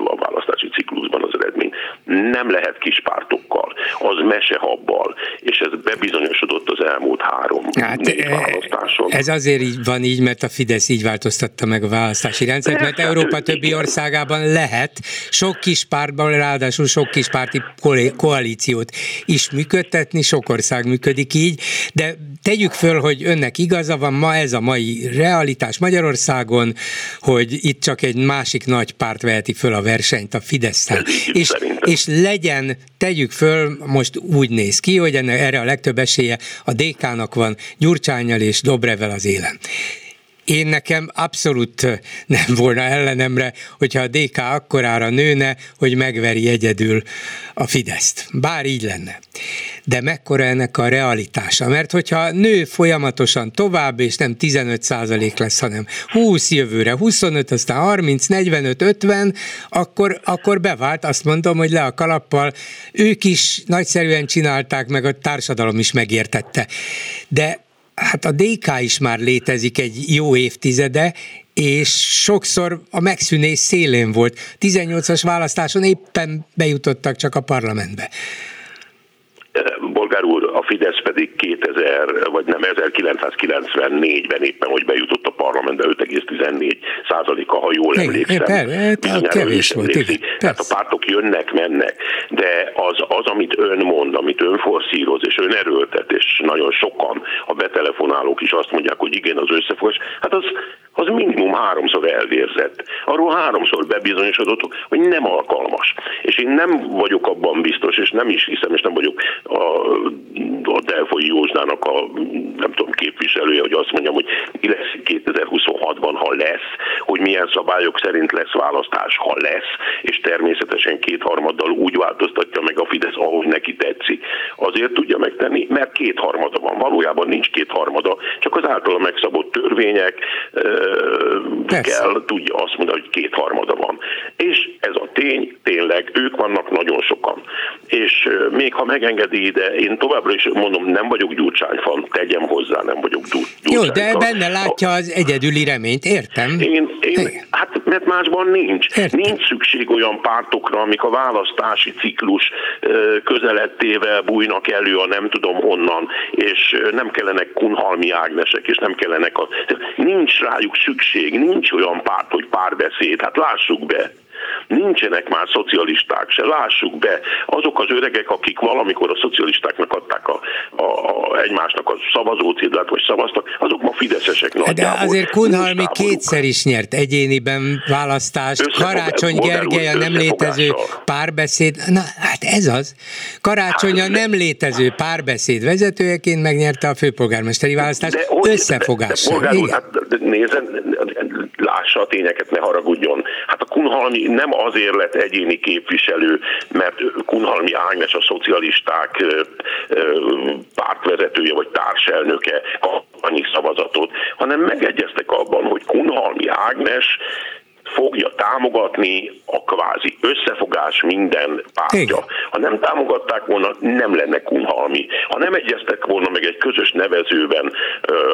a választási ciklusban az eredmény. Nem lehet kis pártokkal, az mesehabbal, és ez bebizonyosodott az elmúlt három hát, négy választáson. Ez azért így van így, mert a Fidesz így változtatta meg a választási rendszert, mert Európa többi országában lehet sok kis pártban, ráadásul sok kis párti koalíciót is működtetni, sok ország működik működik így, de tegyük föl, hogy önnek igaza van, ma ez a mai realitás Magyarországon, hogy itt csak egy másik nagy párt veheti föl a versenyt a fidesz és, és legyen, tegyük föl, most úgy néz ki, hogy ennek, erre a legtöbb esélye a DK-nak van Gyurcsányal és Dobrevel az élen én nekem abszolút nem volna ellenemre, hogyha a DK akkorára nőne, hogy megveri egyedül a Fideszt. Bár így lenne. De mekkora ennek a realitása? Mert hogyha nő folyamatosan tovább, és nem 15 százalék lesz, hanem 20 jövőre, 25, aztán 30, 45, 50, akkor, akkor bevált, azt mondom, hogy le a kalappal. Ők is nagyszerűen csinálták, meg a társadalom is megértette. De hát a DK is már létezik egy jó évtizede, és sokszor a megszűnés szélén volt. 18-as választáson éppen bejutottak csak a parlamentbe. Bolgár úr, Fidesz pedig 2000, vagy nem, 1994-ben éppen, hogy bejutott a parlamentbe 5,14 százaléka, ha jól emlékszem. Hát kevés volt, igen. Tehát a pártok jönnek, mennek, de az, az, amit ön mond, amit ön forszíroz, és ön erőltet, és nagyon sokan a betelefonálók is azt mondják, hogy igen, az összefogás, hát az, az minimum háromszor elvérzett. Arról háromszor bebizonyosodott, hogy nem alkalmas. És én nem vagyok abban biztos, és nem is hiszem, és nem vagyok a, a Delfoi Józsdának a nem tudom, képviselője, hogy azt mondjam, hogy mi lesz 2026-ban, ha lesz, hogy milyen szabályok szerint lesz választás, ha lesz, és természetesen kétharmaddal úgy változtatja meg a Fidesz, ahogy neki tetszik. Azért tudja megtenni, mert kétharmada van. Valójában nincs kétharmada, csak az általa megszabott törvények Persze. kell, tudja azt mondani, hogy kétharmada van. És ez a tény, tényleg, ők vannak nagyon sokan. És még ha megengedi ide, én továbbra is mondom, nem vagyok gyurcsányfan, tegyem hozzá, nem vagyok gyurcsányfan. Jó, de benne látja az egyedüli reményt, értem. Én, én, hát mert másban nincs. Értem. Nincs szükség olyan pártokra, amik a választási ciklus közelettével bújnak elő a nem tudom honnan, és nem kellenek Kunhalmi Ágnesek, és nem kellenek a... Nincs rájuk szükség, nincs olyan párt, hogy párbeszéd, hát lássuk be. Nincsenek már szocialisták se, lássuk be. Azok az öregek, akik valamikor a szocialistáknak adták a, a, a egymásnak a szavazócédlát, vagy szavaztak, azok ma fideszesek nagyjából. De azért Kunhalmi kétszer is nyert egyéniben választást. Karácsony Gergely a nem létező párbeszéd. Na, hát ez az. Karácsony a nem létező párbeszéd vezetőjeként megnyerte a főpolgármesteri választást összefogással. Hát, nézzen, lássa a tényeket, ne haragudjon. Hát a Kunhalmi nem azért lett egyéni képviselő, mert Kunhalmi Ágnes a szocialisták pártvezetője vagy társelnöke annyi szavazatot, hanem megegyeztek abban, hogy Kunhalmi Ágnes fogja támogatni a kvázi összefogás minden pártja. Igen. Ha nem támogatták volna, nem lenne kunhalmi. Ha nem egyeztek volna meg egy közös nevezőben,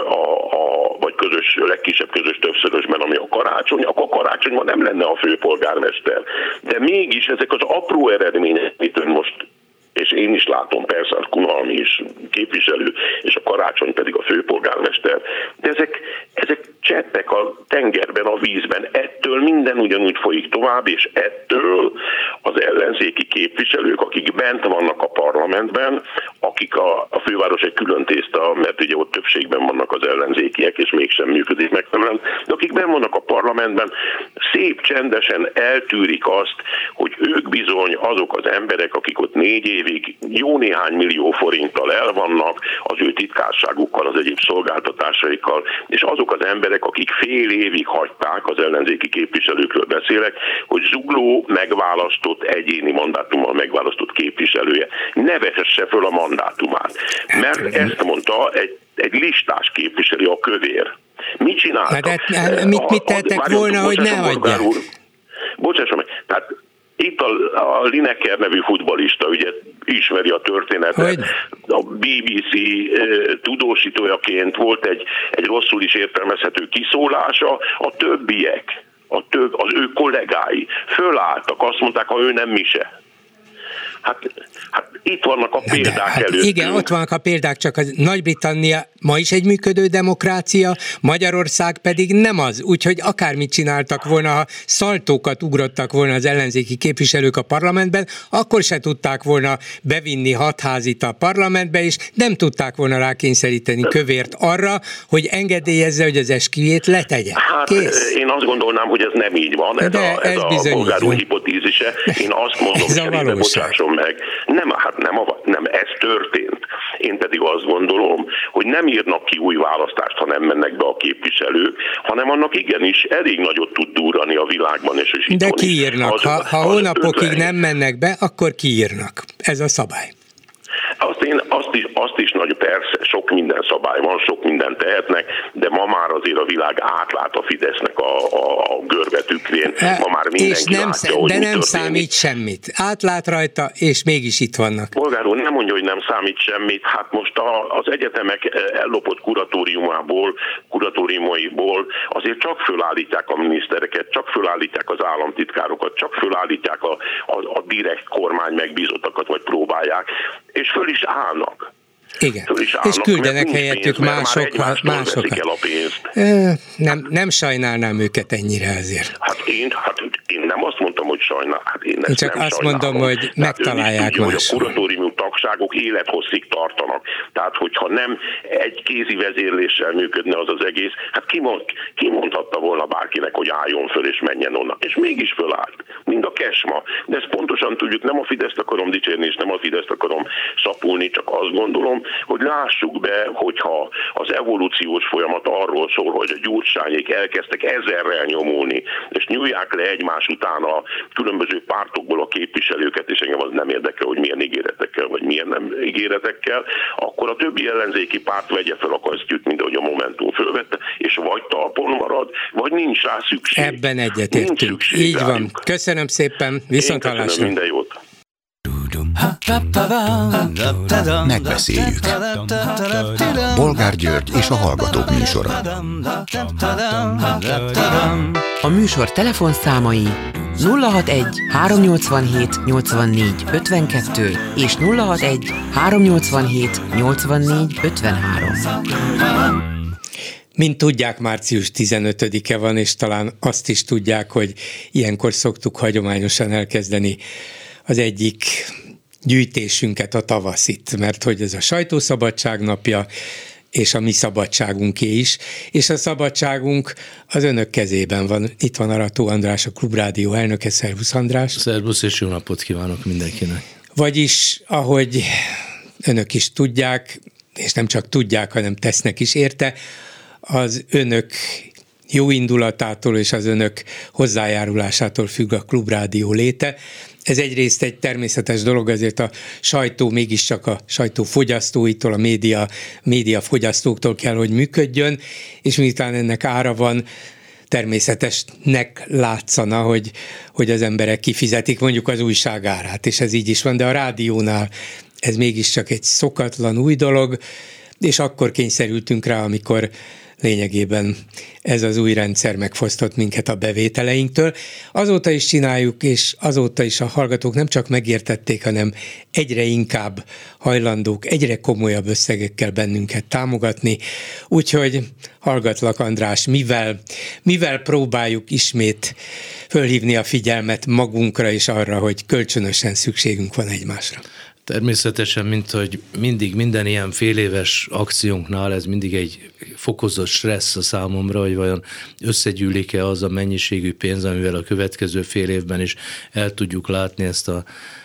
a, a, vagy közös, legkisebb közös többszörösben, ami a karácsony, akkor a karácsonyban nem lenne a főpolgármester. De mégis ezek az apró eredmények, amit ön most és én is látom persze a Kunhalmi is képviselő, és a Karácsony pedig a főpolgármester, de ezek, ezek cseppek a tengerben, a vízben, ettől minden ugyanúgy folyik tovább, és ettől az ellenzéki képviselők, akik bent vannak a parlamentben, akik a, a főváros egy külön tészta, mert ugye ott többségben vannak az ellenzékiek, és mégsem működik megfelelően, de akik bent vannak a parlamentben, szép csendesen eltűrik azt, hogy ők bizony azok az emberek, akik ott négy év évig jó néhány millió forinttal el vannak az ő titkárságukkal, az egyéb szolgáltatásaikkal, és azok az emberek, akik fél évig hagyták, az ellenzéki képviselőkről beszélek, hogy zugló megválasztott egyéni mandátummal megválasztott képviselője ne vehesse föl a mandátumát. Mert ezt mondta egy, egy listás képviselő, a kövér. Mit csináltak? Hát, hát, mit, mit tettek volna, hogy ne adják? Bocsásson meg, tehát itt a, a Lineker nevű futbalista, ugye ismeri a történetet, hogy? a BBC e, tudósítójaként volt egy, egy rosszul is értelmezhető kiszólása, a többiek, a több, az ő kollégái fölálltak, azt mondták, ha ő nem mi se. Hát, hát itt vannak a példák hát előtt. Igen, ott vannak a példák, csak az Nagy-Britannia ma is egy működő demokrácia, Magyarország pedig nem az. Úgyhogy akármit csináltak volna, ha szaltókat ugrottak volna az ellenzéki képviselők a parlamentben, akkor se tudták volna bevinni hatházit a parlamentbe, és nem tudták volna rákényszeríteni kövért arra, hogy engedélyezze, hogy az esküjét letegye. Hát Kész. én azt gondolnám, hogy ez nem így van, ez De a, ez, ez a bolgár hipotézise. Én azt mondom, ez a valóság meg. Nem, hát nem, a, nem ez történt. Én pedig azt gondolom, hogy nem írnak ki új választást, ha nem mennek be a képviselők, hanem annak igenis elég nagyot tud durrani a világban. És, és De kiírnak. Az, ha, ha hónapokig nem mennek be, akkor kiírnak. Ez a szabály. Azt, én, azt, is, azt is nagy, persze, sok minden szabály van, sok minden tehetnek, de ma már azért a világ átlát a Fidesznek a, a, a görbetükrén. Ma már mindenki és nem, látja, hogy De nem történik. számít semmit. Átlát rajta, és mégis itt vannak. Polgár úr, nem mondja, hogy nem számít semmit. Hát most a, az egyetemek ellopott kuratóriumából, kuratóriumaiból azért csak fölállítják a minisztereket, csak fölállítják az államtitkárokat, csak fölállítják a, a, a direkt kormány megbízottakat, vagy próbálják, és föl is állnak. Igen, és küldenek helyettük mások, másokat. El a pénzt. Nem, nem sajnálnám őket ennyire azért. Hát én, hát én nem azt mondtam, hogy sajnál. Hát én, én csak nem azt sajnálom. mondom, hogy megtalálják máshol. Hogy a kuratórium tagságok élethosszig tartanak. Tehát, hogyha nem egy kézi vezérléssel működne az az egész, hát ki, mond, ki mondhatta volna bárkinek, hogy álljon föl és menjen onnan. És mégis fölállt. Mind a kesma. De ezt pontosan tudjuk, nem a Fideszt akarom dicsérni, és nem a Fideszt akarom szapulni, csak azt gondolom, hogy lássuk be, hogyha az evolúciós folyamat arról szól, hogy a gyurcsányék elkezdtek ezerrel nyomulni, és nyúlják le egymás után a különböző pártokból a képviselőket, és engem az nem érdekel, hogy milyen ígéretekkel, vagy milyen nem ígéretekkel, akkor a többi ellenzéki párt vegye fel a kasztyűt, mint ahogy a Momentum fölvette, és vagy talpon marad, vagy nincs rá szükség. Ebben egyetértünk. Így rájuk. van. Köszönöm szépen. Viszont hallásra. Minden jót. Megbeszéljük. Bolgár György és a Hallgatók műsora. A műsor telefonszámai 061 387 84 52 és 061 387 84 53. Mint tudják, március 15-e van, és talán azt is tudják, hogy ilyenkor szoktuk hagyományosan elkezdeni az egyik gyűjtésünket, a tavaszit, mert hogy ez a sajtószabadság napja, és a mi szabadságunké is, és a szabadságunk az önök kezében van. Itt van Arató András, a Klubrádió elnöke, Szervusz András. Szervusz, és jó napot kívánok mindenkinek. Vagyis, ahogy önök is tudják, és nem csak tudják, hanem tesznek is érte, az önök jó indulatától és az önök hozzájárulásától függ a klubrádió léte. Ez egyrészt egy természetes dolog, azért a sajtó mégiscsak a sajtó fogyasztóitól, a média, média fogyasztóktól kell, hogy működjön, és miután ennek ára van, természetesnek látszana, hogy, hogy az emberek kifizetik mondjuk az újság árát, és ez így is van, de a rádiónál ez mégiscsak egy szokatlan új dolog, és akkor kényszerültünk rá, amikor lényegében ez az új rendszer megfosztott minket a bevételeinktől. Azóta is csináljuk, és azóta is a hallgatók nem csak megértették, hanem egyre inkább hajlandók, egyre komolyabb összegekkel bennünket támogatni. Úgyhogy hallgatlak András, mivel, mivel próbáljuk ismét fölhívni a figyelmet magunkra és arra, hogy kölcsönösen szükségünk van egymásra. Természetesen, mint hogy mindig minden ilyen féléves akciónknál ez mindig egy fokozott stressz a számomra, hogy vajon összegyűlik-e az a mennyiségű pénz, amivel a következő fél évben is el tudjuk látni ezt a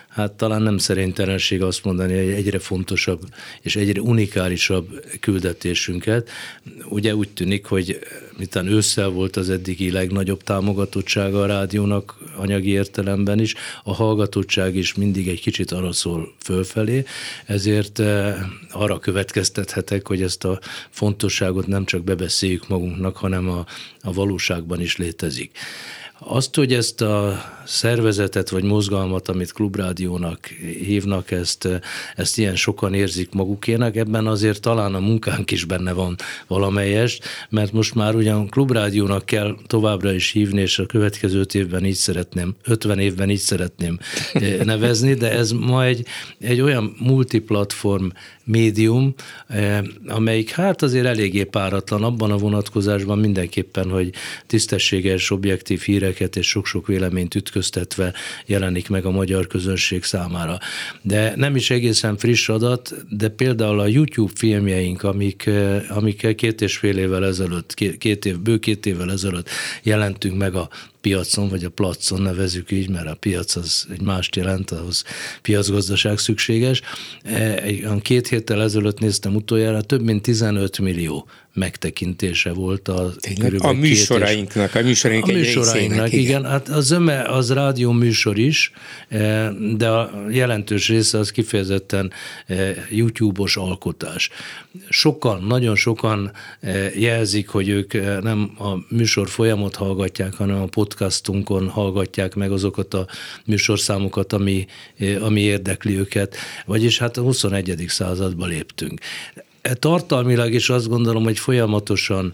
hát talán nem szerénytelenség azt mondani, hogy egyre fontosabb és egyre unikálisabb küldetésünket. Ugye úgy tűnik, hogy miután ősszel volt az eddigi legnagyobb támogatottsága a rádiónak anyagi értelemben is, a hallgatottság is mindig egy kicsit arra szól fölfelé, ezért eh, arra következtethetek, hogy ezt a fontosságot nem csak bebeszéljük magunknak, hanem a, a valóságban is létezik. Azt, hogy ezt a szervezetet vagy mozgalmat, amit klubrádiónak hívnak, ezt, ezt ilyen sokan érzik magukének, ebben azért talán a munkánk is benne van valamelyest, mert most már ugyan klubrádiónak kell továbbra is hívni, és a következő évben így szeretném, 50 évben így szeretném eh, nevezni, de ez ma egy, egy olyan multiplatform médium, eh, amelyik hát azért eléggé páratlan abban a vonatkozásban mindenképpen, hogy tisztességes, objektív híreket és sok-sok véleményt ütköztetve jelenik meg a magyar közönség számára. De nem is egészen friss adat, de például a YouTube filmjeink, amik, eh, amikkel két és fél évvel ezelőtt, két év, bő két évvel ezelőtt jelentünk meg a piacon, vagy a placon nevezük így, mert a piac az egy mást jelent, ahhoz piacgazdaság szükséges. E, két héttel ezelőtt néztem utoljára, több mint 15 millió megtekintése volt a A műsorainknak, a műsoraink a műsorainknak, igen. igen. Hát a zöme az rádió műsor is, e, de a jelentős része az kifejezetten e, YouTube-os alkotás. Sokan, nagyon sokan jelzik, hogy ők nem a műsor folyamot hallgatják, hanem a podcastunkon hallgatják meg azokat a műsorszámokat, ami, ami érdekli őket, vagyis hát a 21. századba léptünk tartalmilag is azt gondolom, hogy folyamatosan,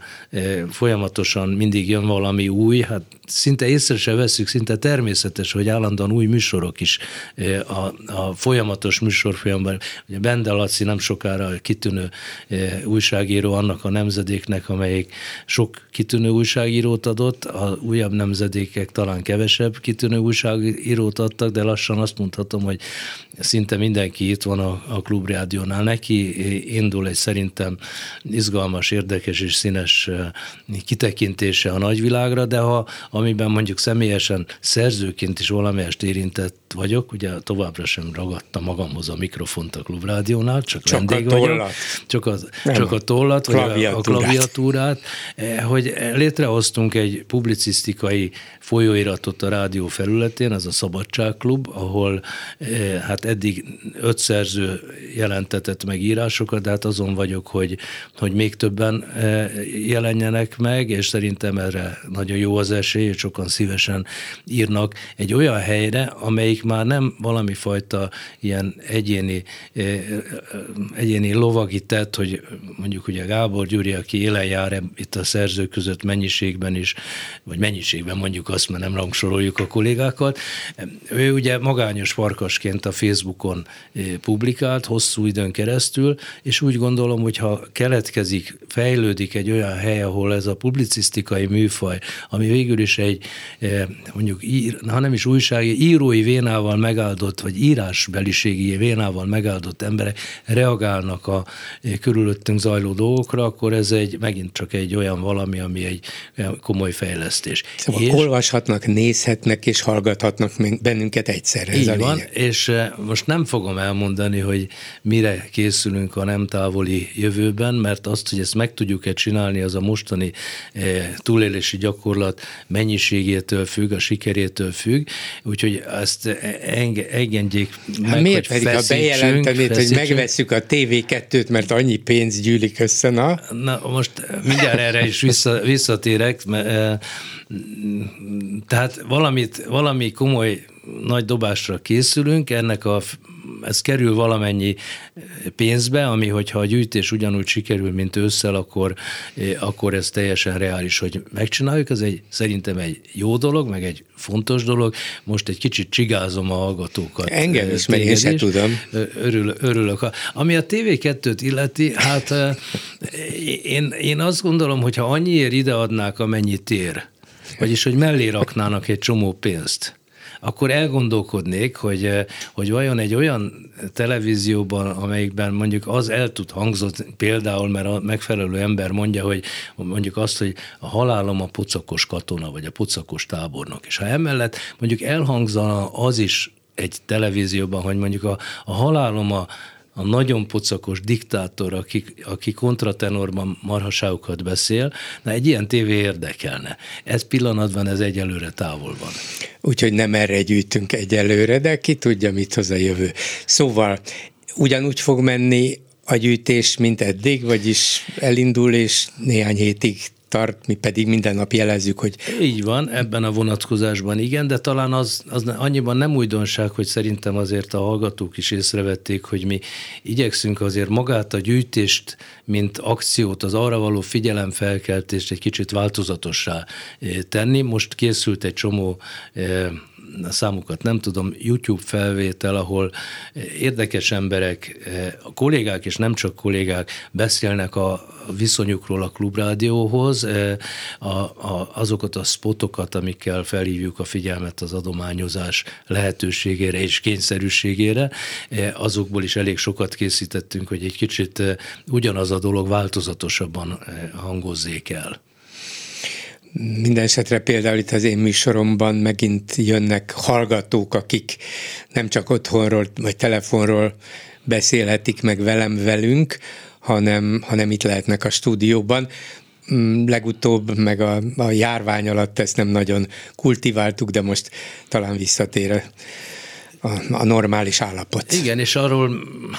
folyamatosan mindig jön valami új, hát szinte észre se veszük, szinte természetes, hogy állandóan új műsorok is a, a folyamatos műsorfolyamban. Ugye Bende Laci nem sokára kitűnő újságíró annak a nemzedéknek, amelyik sok kitűnő újságírót adott, a újabb nemzedékek talán kevesebb kitűnő újságírót adtak, de lassan azt mondhatom, hogy szinte mindenki itt van a, a klubrádiónál. Neki indul egy szerintem izgalmas, érdekes és színes kitekintése a nagyvilágra, de ha amiben mondjuk személyesen szerzőként is valamelyest érintett vagyok, ugye továbbra sem ragadta magamhoz a mikrofont a klubrádiónál, csak, csak vendég a vagyok. Csak, az, csak a tollat, vagy a, a klaviatúrát, eh, hogy létrehoztunk egy publicisztikai folyóiratot a rádió felületén, az a Szabadságklub, ahol eh, hát eddig öt szerző jelentetett meg írásokat, de hát azon vagyok, hogy, hogy még többen eh, jelenjenek meg, és szerintem erre nagyon jó az esély, és sokan szívesen írnak egy olyan helyre, amelyik már nem valami fajta ilyen egyéni, eh, egyéni lovagi tett, hogy mondjuk ugye Gábor Gyuri, aki élen jár itt a szerzők között mennyiségben is, vagy mennyiségben mondjuk azt, mert nem rangsoroljuk a kollégákat. Ő ugye magányos farkasként a Facebookon eh, publikált hosszú időn keresztül, és úgy gondolom, gondolom, hogy ha keletkezik, fejlődik egy olyan hely, ahol ez a publicisztikai műfaj, ami végül is egy eh, mondjuk, ír, ha nem is újsági, írói vénával megáldott, vagy írásbeliségi vénával megáldott emberek reagálnak a eh, körülöttünk zajló dolgokra, akkor ez egy megint csak egy olyan valami, ami egy komoly fejlesztés. Szóval és, olvashatnak, nézhetnek és hallgathatnak bennünket egyszerre. Ez így van, és eh, most nem fogom elmondani, hogy mire készülünk a nem távoli jövőben, mert azt, hogy ezt meg tudjuk-e csinálni, az a mostani eh, túlélési gyakorlat mennyiségétől függ, a sikerétől függ, úgyhogy ezt enge, engedjék meg, hát miért pedig, ha bejelentenéd, hogy megveszük a TV2-t, mert annyi pénz gyűlik össze, na? Na, most mindjárt erre is vissza, visszatérek, mert, eh, tehát valamit, valami komoly nagy dobásra készülünk, ennek a ez kerül valamennyi pénzbe, ami hogyha a gyűjtés ugyanúgy sikerül, mint ősszel, akkor, akkor ez teljesen reális, hogy megcsináljuk. Ez egy, szerintem egy jó dolog, meg egy fontos dolog. Most egy kicsit csigázom a hallgatókat. Engem is, mert én sem tudom. Örül, örülök. Ami a TV2-t illeti, hát én, én azt gondolom, hogy ha annyiért ideadnák, amennyit ér, vagyis hogy mellé raknának egy csomó pénzt, akkor elgondolkodnék, hogy, eh, hogy vajon egy olyan televízióban, amelyikben mondjuk az el tud hangzott, például, mert a megfelelő ember mondja, hogy mondjuk azt, hogy a halálom a pocakos katona, vagy a pocakos tábornok. És ha emellett mondjuk elhangzana az is egy televízióban, hogy mondjuk a, a halálom a a nagyon pocakos diktátor, aki, aki kontratenorban marhaságokat beszél, na egy ilyen tévé érdekelne. Ez pillanatban ez egyelőre távol van. Úgyhogy nem erre gyűjtünk egyelőre, de ki tudja, mit hoz a jövő. Szóval ugyanúgy fog menni a gyűjtés, mint eddig, vagyis elindul, és néhány hétig tart, mi pedig minden nap jelezzük, hogy... Így van, ebben a vonatkozásban igen, de talán az, az annyiban nem újdonság, hogy szerintem azért a hallgatók is észrevették, hogy mi igyekszünk azért magát a gyűjtést, mint akciót, az arra való figyelemfelkeltést egy kicsit változatossá eh, tenni. Most készült egy csomó eh, a számukat nem tudom, YouTube felvétel, ahol érdekes emberek, a kollégák és nem csak kollégák beszélnek a viszonyukról a klubrádióhoz, a, a, azokat a spotokat, amikkel felhívjuk a figyelmet az adományozás lehetőségére és kényszerűségére, azokból is elég sokat készítettünk, hogy egy kicsit ugyanaz a dolog változatosabban hangozzék el. Minden esetre például itt az én műsoromban megint jönnek hallgatók, akik nem csak otthonról vagy telefonról beszélhetik meg velem, velünk, hanem, hanem itt lehetnek a stúdióban. Mm, legutóbb, meg a, a járvány alatt ezt nem nagyon kultiváltuk, de most talán visszatér a, a, normális állapot. Igen, és arról...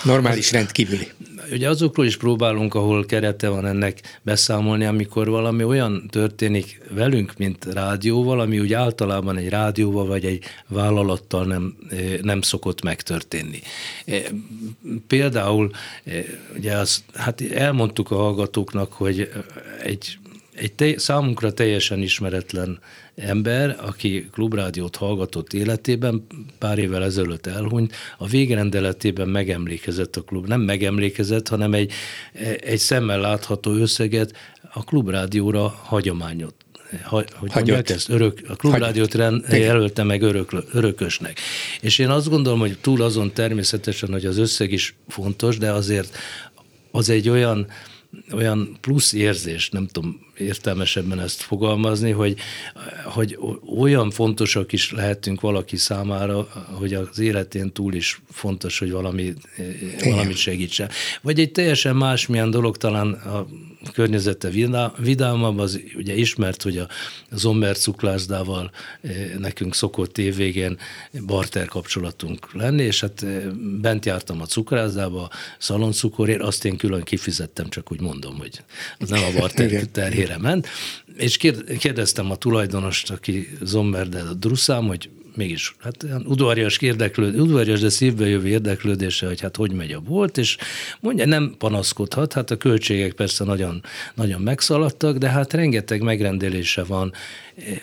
Normális rendkívüli ugye azokról is próbálunk, ahol kerete van ennek beszámolni, amikor valami olyan történik velünk, mint rádióval, ami úgy általában egy rádióval vagy egy vállalattal nem, eh, nem szokott megtörténni. Eh, például, eh, ugye az, hát elmondtuk a hallgatóknak, hogy egy egy te, számunkra teljesen ismeretlen ember, aki klubrádiót hallgatott életében, pár évvel ezelőtt elhunyt, a végrendeletében megemlékezett a klub. Nem megemlékezett, hanem egy, egy szemmel látható összeget a klubrádióra hagyományot. Hogy mondják ezt, örök, a klubrádiót jelölte meg örök, örökösnek. És én azt gondolom, hogy túl azon természetesen, hogy az összeg is fontos, de azért az egy olyan, olyan plusz érzés, nem tudom értelmesebben ezt fogalmazni, hogy, hogy olyan fontosak is lehetünk valaki számára, hogy az életén túl is fontos, hogy valami, valamit segítsen. Vagy egy teljesen másmilyen dolog, talán a környezete vidámabb, az ugye ismert, hogy a Zomber cukrászdával nekünk szokott évvégén barter kapcsolatunk lenni, és hát bent jártam a cukrászdába, szaloncukorért, azt én külön kifizettem, csak úgy mondom, hogy az nem a barter terhére ment, és kérdeztem a tulajdonost, aki Zomber, de a Druszám, hogy mégis hát udvarias, érdeklőd, udvarias, de szívbe jövő érdeklődése, hogy hát hogy megy a bolt, és mondja, nem panaszkodhat, hát a költségek persze nagyon, nagyon megszaladtak, de hát rengeteg megrendelése van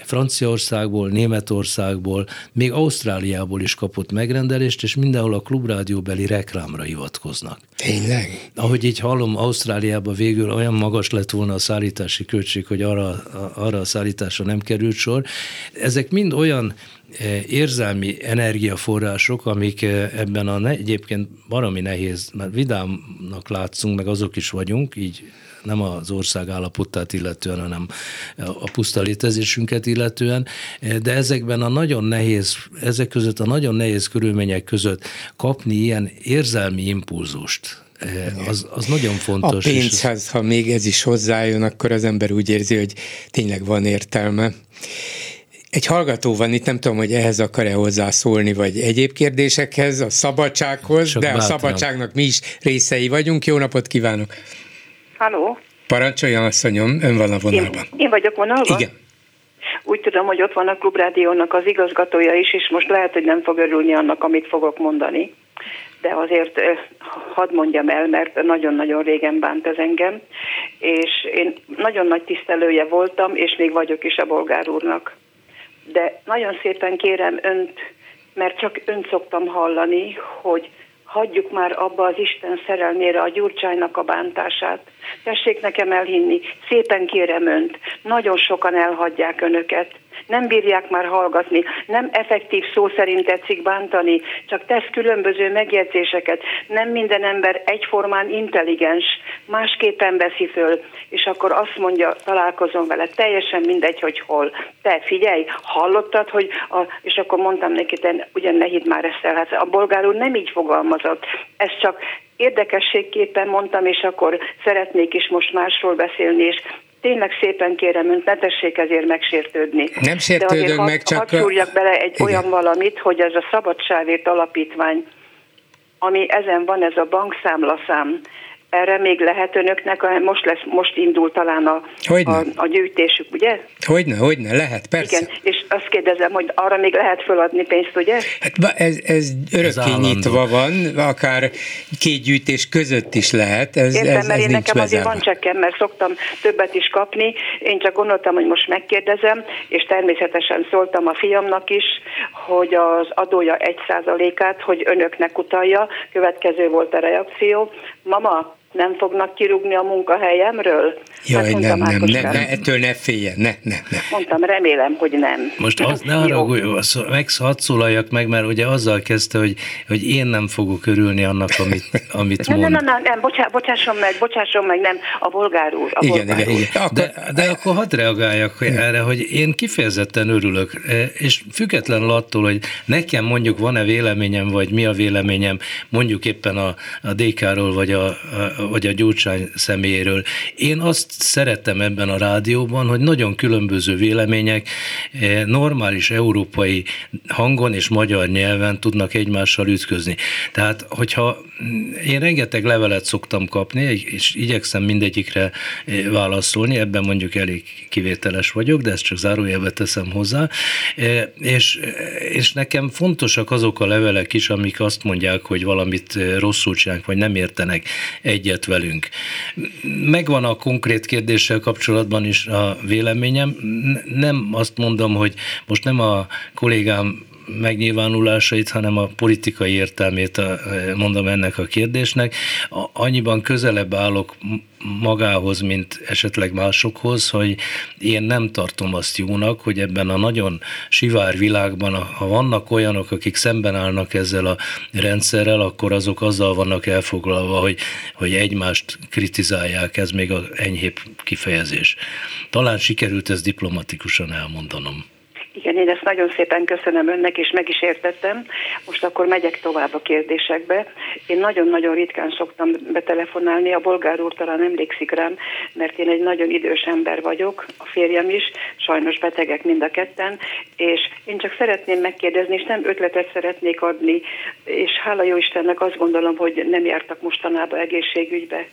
Franciaországból, Németországból, még Ausztráliából is kapott megrendelést, és mindenhol a klubrádióbeli reklámra hivatkoznak. Tényleg? Ahogy így hallom, Ausztráliában végül olyan magas lett volna a szállítási költség, hogy arra, arra a szállításra nem került sor. Ezek mind olyan eh, érzelmi energiaforrások, amik eh, ebben a egyébként baromi nehéz, mert vidámnak látszunk, meg azok is vagyunk, így nem az ország állapotát illetően, hanem a puszta létezésünket illetően, de ezekben a nagyon nehéz, ezek között a nagyon nehéz körülmények között kapni ilyen érzelmi impulzust, az, az nagyon fontos. A pénzhez, ha még ez is hozzájön, akkor az ember úgy érzi, hogy tényleg van értelme. Egy hallgató van itt, nem tudom, hogy ehhez akar-e hozzászólni, vagy egyéb kérdésekhez, a szabadsághoz, Csak de bátran. a szabadságnak mi is részei vagyunk. Jó napot kívánok! Halló? Parancsoljon, asszonyom, ön van a vonalban. Én, én vagyok vonalban? Igen. Úgy tudom, hogy ott van a Klubrádiónak az igazgatója is, és most lehet, hogy nem fog örülni annak, amit fogok mondani. De azért hadd mondjam el, mert nagyon-nagyon régen bánt ez engem, és én nagyon nagy tisztelője voltam, és még vagyok is a bolgár úrnak. De nagyon szépen kérem önt, mert csak önt szoktam hallani, hogy hagyjuk már abba az Isten szerelmére a Gyurcsánynak a bántását. Tessék nekem elhinni, szépen kérem önt, nagyon sokan elhagyják önöket nem bírják már hallgatni, nem effektív szó szerint tetszik bántani, csak tesz különböző megjegyzéseket. Nem minden ember egyformán intelligens, másképpen veszi föl, és akkor azt mondja, találkozom vele, teljesen mindegy, hogy hol. Te figyelj, hallottad, hogy, a, és akkor mondtam neki, te ugyan ne hidd már ezt el, hát a bolgár úr nem így fogalmazott. Ez csak érdekességképpen mondtam, és akkor szeretnék is most másról beszélni, és tényleg szépen kérem önt, ne tessék ezért megsértődni. Nem sértődök De meg, csak... Hadd bele egy Igen. olyan valamit, hogy ez a Szabadságért Alapítvány, ami ezen van, ez a bankszámlaszám, erre még lehet önöknek, most lesz, most indul talán a, a, a gyűjtésük, ugye? Hogyne, hogyne, lehet, persze. Igen, és azt kérdezem, hogy arra még lehet feladni pénzt, ugye? Hát ez, ez örökké ez nyitva van, akár két gyűjtés között is lehet, ez, Értem, ez, mert ez én nekem bezárva. azért van csekkem, mert szoktam többet is kapni, én csak gondoltam, hogy most megkérdezem, és természetesen szóltam a fiamnak is, hogy az adója egy százalékát, hogy önöknek utalja, következő volt a reakció. Mama, nem fognak kirúgni a munkahelyemről? Jaj, hát nem, nem, nem, ne, ettől ne féljen, ne, ne, ne. Mondtam, remélem, hogy nem. Most az, ne arra, meg hadd szólaljak meg, mert ugye azzal kezdte, hogy, hogy én nem fogok örülni annak, amit, amit nem, mond. Nem, nem, nem, nem, bocsá, bocsásson meg, bocsásson meg, nem, a bolgár úr. A igen, bolgár igen, úr. igen. De, de akkor hadd reagáljak igen. erre, hogy én kifejezetten örülök, e, és függetlenül attól, hogy nekem mondjuk van-e véleményem, vagy mi a véleményem, mondjuk éppen a, a DK-ról, vagy a, a vagy a Gyurcsány személyéről. Én azt szerettem ebben a rádióban, hogy nagyon különböző vélemények eh, normális európai hangon és magyar nyelven tudnak egymással ütközni. Tehát, hogyha én rengeteg levelet szoktam kapni, és igyekszem mindegyikre eh, válaszolni, ebben mondjuk elég kivételes vagyok, de ezt csak zárójelbe teszem hozzá, eh, és, és nekem fontosak azok a levelek is, amik azt mondják, hogy valamit rosszul csinálnak, vagy nem értenek egyet velünk. Megvan a konkrét kérdéssel kapcsolatban is a véleményem. Nem azt mondom, hogy most nem a kollégám megnyilvánulásait, hanem a politikai értelmét mondom ennek a kérdésnek. Annyiban közelebb állok magához, mint esetleg másokhoz, hogy én nem tartom azt jónak, hogy ebben a nagyon sivár világban, ha vannak olyanok, akik szemben állnak ezzel a rendszerrel, akkor azok azzal vannak elfoglalva, hogy, hogy egymást kritizálják, ez még a enyhébb kifejezés. Talán sikerült ezt diplomatikusan elmondanom. Igen, én ezt nagyon szépen köszönöm önnek, és meg is értettem. Most akkor megyek tovább a kérdésekbe. Én nagyon-nagyon ritkán szoktam betelefonálni, a bolgár úr talán emlékszik rám, mert én egy nagyon idős ember vagyok, a férjem is, sajnos betegek mind a ketten, és én csak szeretném megkérdezni, és nem ötletet szeretnék adni, és hála jó Istennek azt gondolom, hogy nem jártak mostanában egészségügybe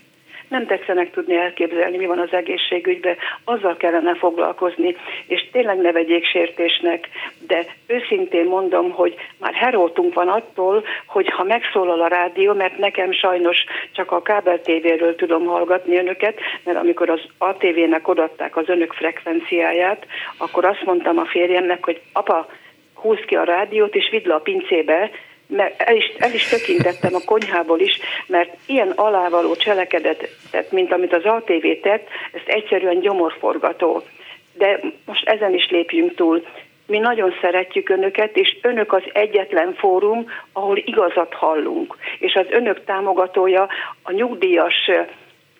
nem tetszenek tudni elképzelni, mi van az egészségügyben, azzal kellene foglalkozni, és tényleg ne vegyék sértésnek, de őszintén mondom, hogy már herótunk van attól, hogy ha megszólal a rádió, mert nekem sajnos csak a kábel tévéről tudom hallgatni önöket, mert amikor az ATV-nek odatták az önök frekvenciáját, akkor azt mondtam a férjemnek, hogy apa, húz ki a rádiót, és vidd le a pincébe, mert el is, el is tökintettem a konyhából is, mert ilyen alávaló cselekedetet, mint amit az ATV tett, ezt egyszerűen gyomorforgató. De most ezen is lépjünk túl. Mi nagyon szeretjük önöket, és önök az egyetlen fórum, ahol igazat hallunk. És az önök támogatója a nyugdíjas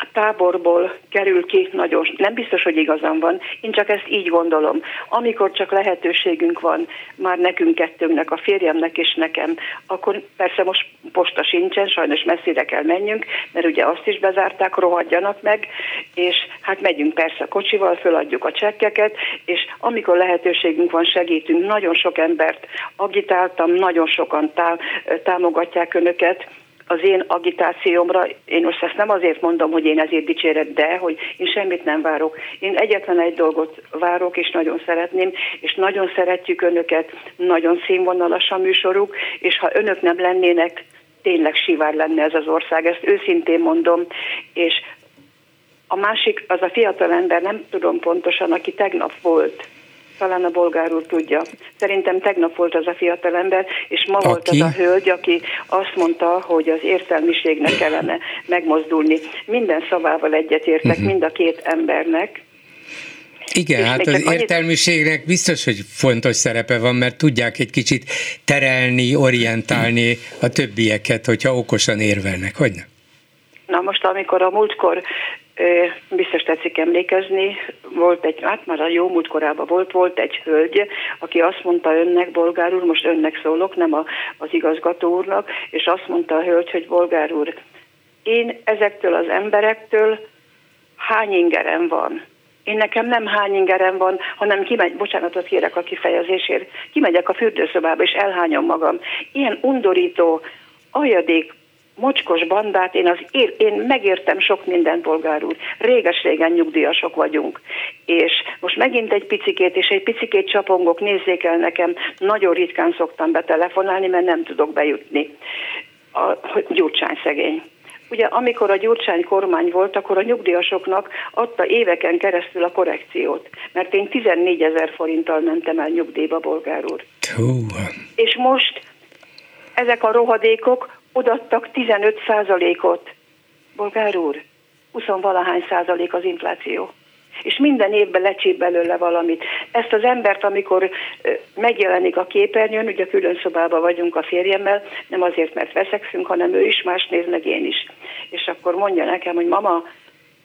a táborból kerül ki nagyon, nem biztos, hogy igazam van, én csak ezt így gondolom. Amikor csak lehetőségünk van, már nekünk kettőnknek, a férjemnek és nekem, akkor persze most posta sincsen, sajnos messzire kell menjünk, mert ugye azt is bezárták, rohadjanak meg, és hát megyünk persze kocsival, föladjuk a csekkeket, és amikor lehetőségünk van, segítünk. Nagyon sok embert agitáltam, nagyon sokan tá- támogatják önöket, az én agitációmra, én most ezt nem azért mondom, hogy én ezért dicsérek, de hogy én semmit nem várok. Én egyetlen egy dolgot várok, és nagyon szeretném, és nagyon szeretjük önöket, nagyon színvonalas a műsoruk, és ha önök nem lennének, tényleg sivár lenne ez az ország, ezt őszintén mondom, és a másik, az a fiatal ember, nem tudom pontosan, aki tegnap volt, talán a bolgár úr tudja. Szerintem tegnap volt az a fiatalember, és ma aki? volt az a hölgy, aki azt mondta, hogy az értelmiségnek kellene megmozdulni. Minden szavával egyetértek, uh-huh. mind a két embernek. Igen, és hát az értelmiségnek biztos, hogy fontos szerepe van, mert tudják egy kicsit terelni, orientálni a többieket, hogyha okosan érvelnek, hogy nem? Na most, amikor a múltkor biztos tetszik emlékezni, volt egy, hát már a jó múlt korában volt, volt egy hölgy, aki azt mondta önnek, bolgár úr, most önnek szólok, nem a, az igazgató úrnak, és azt mondta a hölgy, hogy bolgár úr, én ezektől az emberektől hány ingerem van? Én nekem nem hány ingerem van, hanem kimegy, bocsánatot kérek a kifejezésért, kimegyek a fürdőszobába és elhányom magam. Ilyen undorító, aljadék mocskos bandát, én, az, én, én megértem sok minden polgár úr. Réges-régen nyugdíjasok vagyunk. És most megint egy picikét, és egy picikét csapongok, nézzék el nekem, nagyon ritkán szoktam betelefonálni, mert nem tudok bejutni. A, Gyurcsány szegény. Ugye amikor a Gyurcsány kormány volt, akkor a nyugdíjasoknak adta éveken keresztül a korrekciót, mert én 14 ezer forinttal mentem el nyugdíjba, bolgár úr. És most ezek a rohadékok odattak 15 százalékot. Bolgár úr, 20 valahány százalék az infláció. És minden évben lecsíp belőle valamit. Ezt az embert, amikor megjelenik a képernyőn, ugye külön szobában vagyunk a férjemmel, nem azért, mert veszekszünk, hanem ő is más néz, meg én is. És akkor mondja nekem, hogy mama,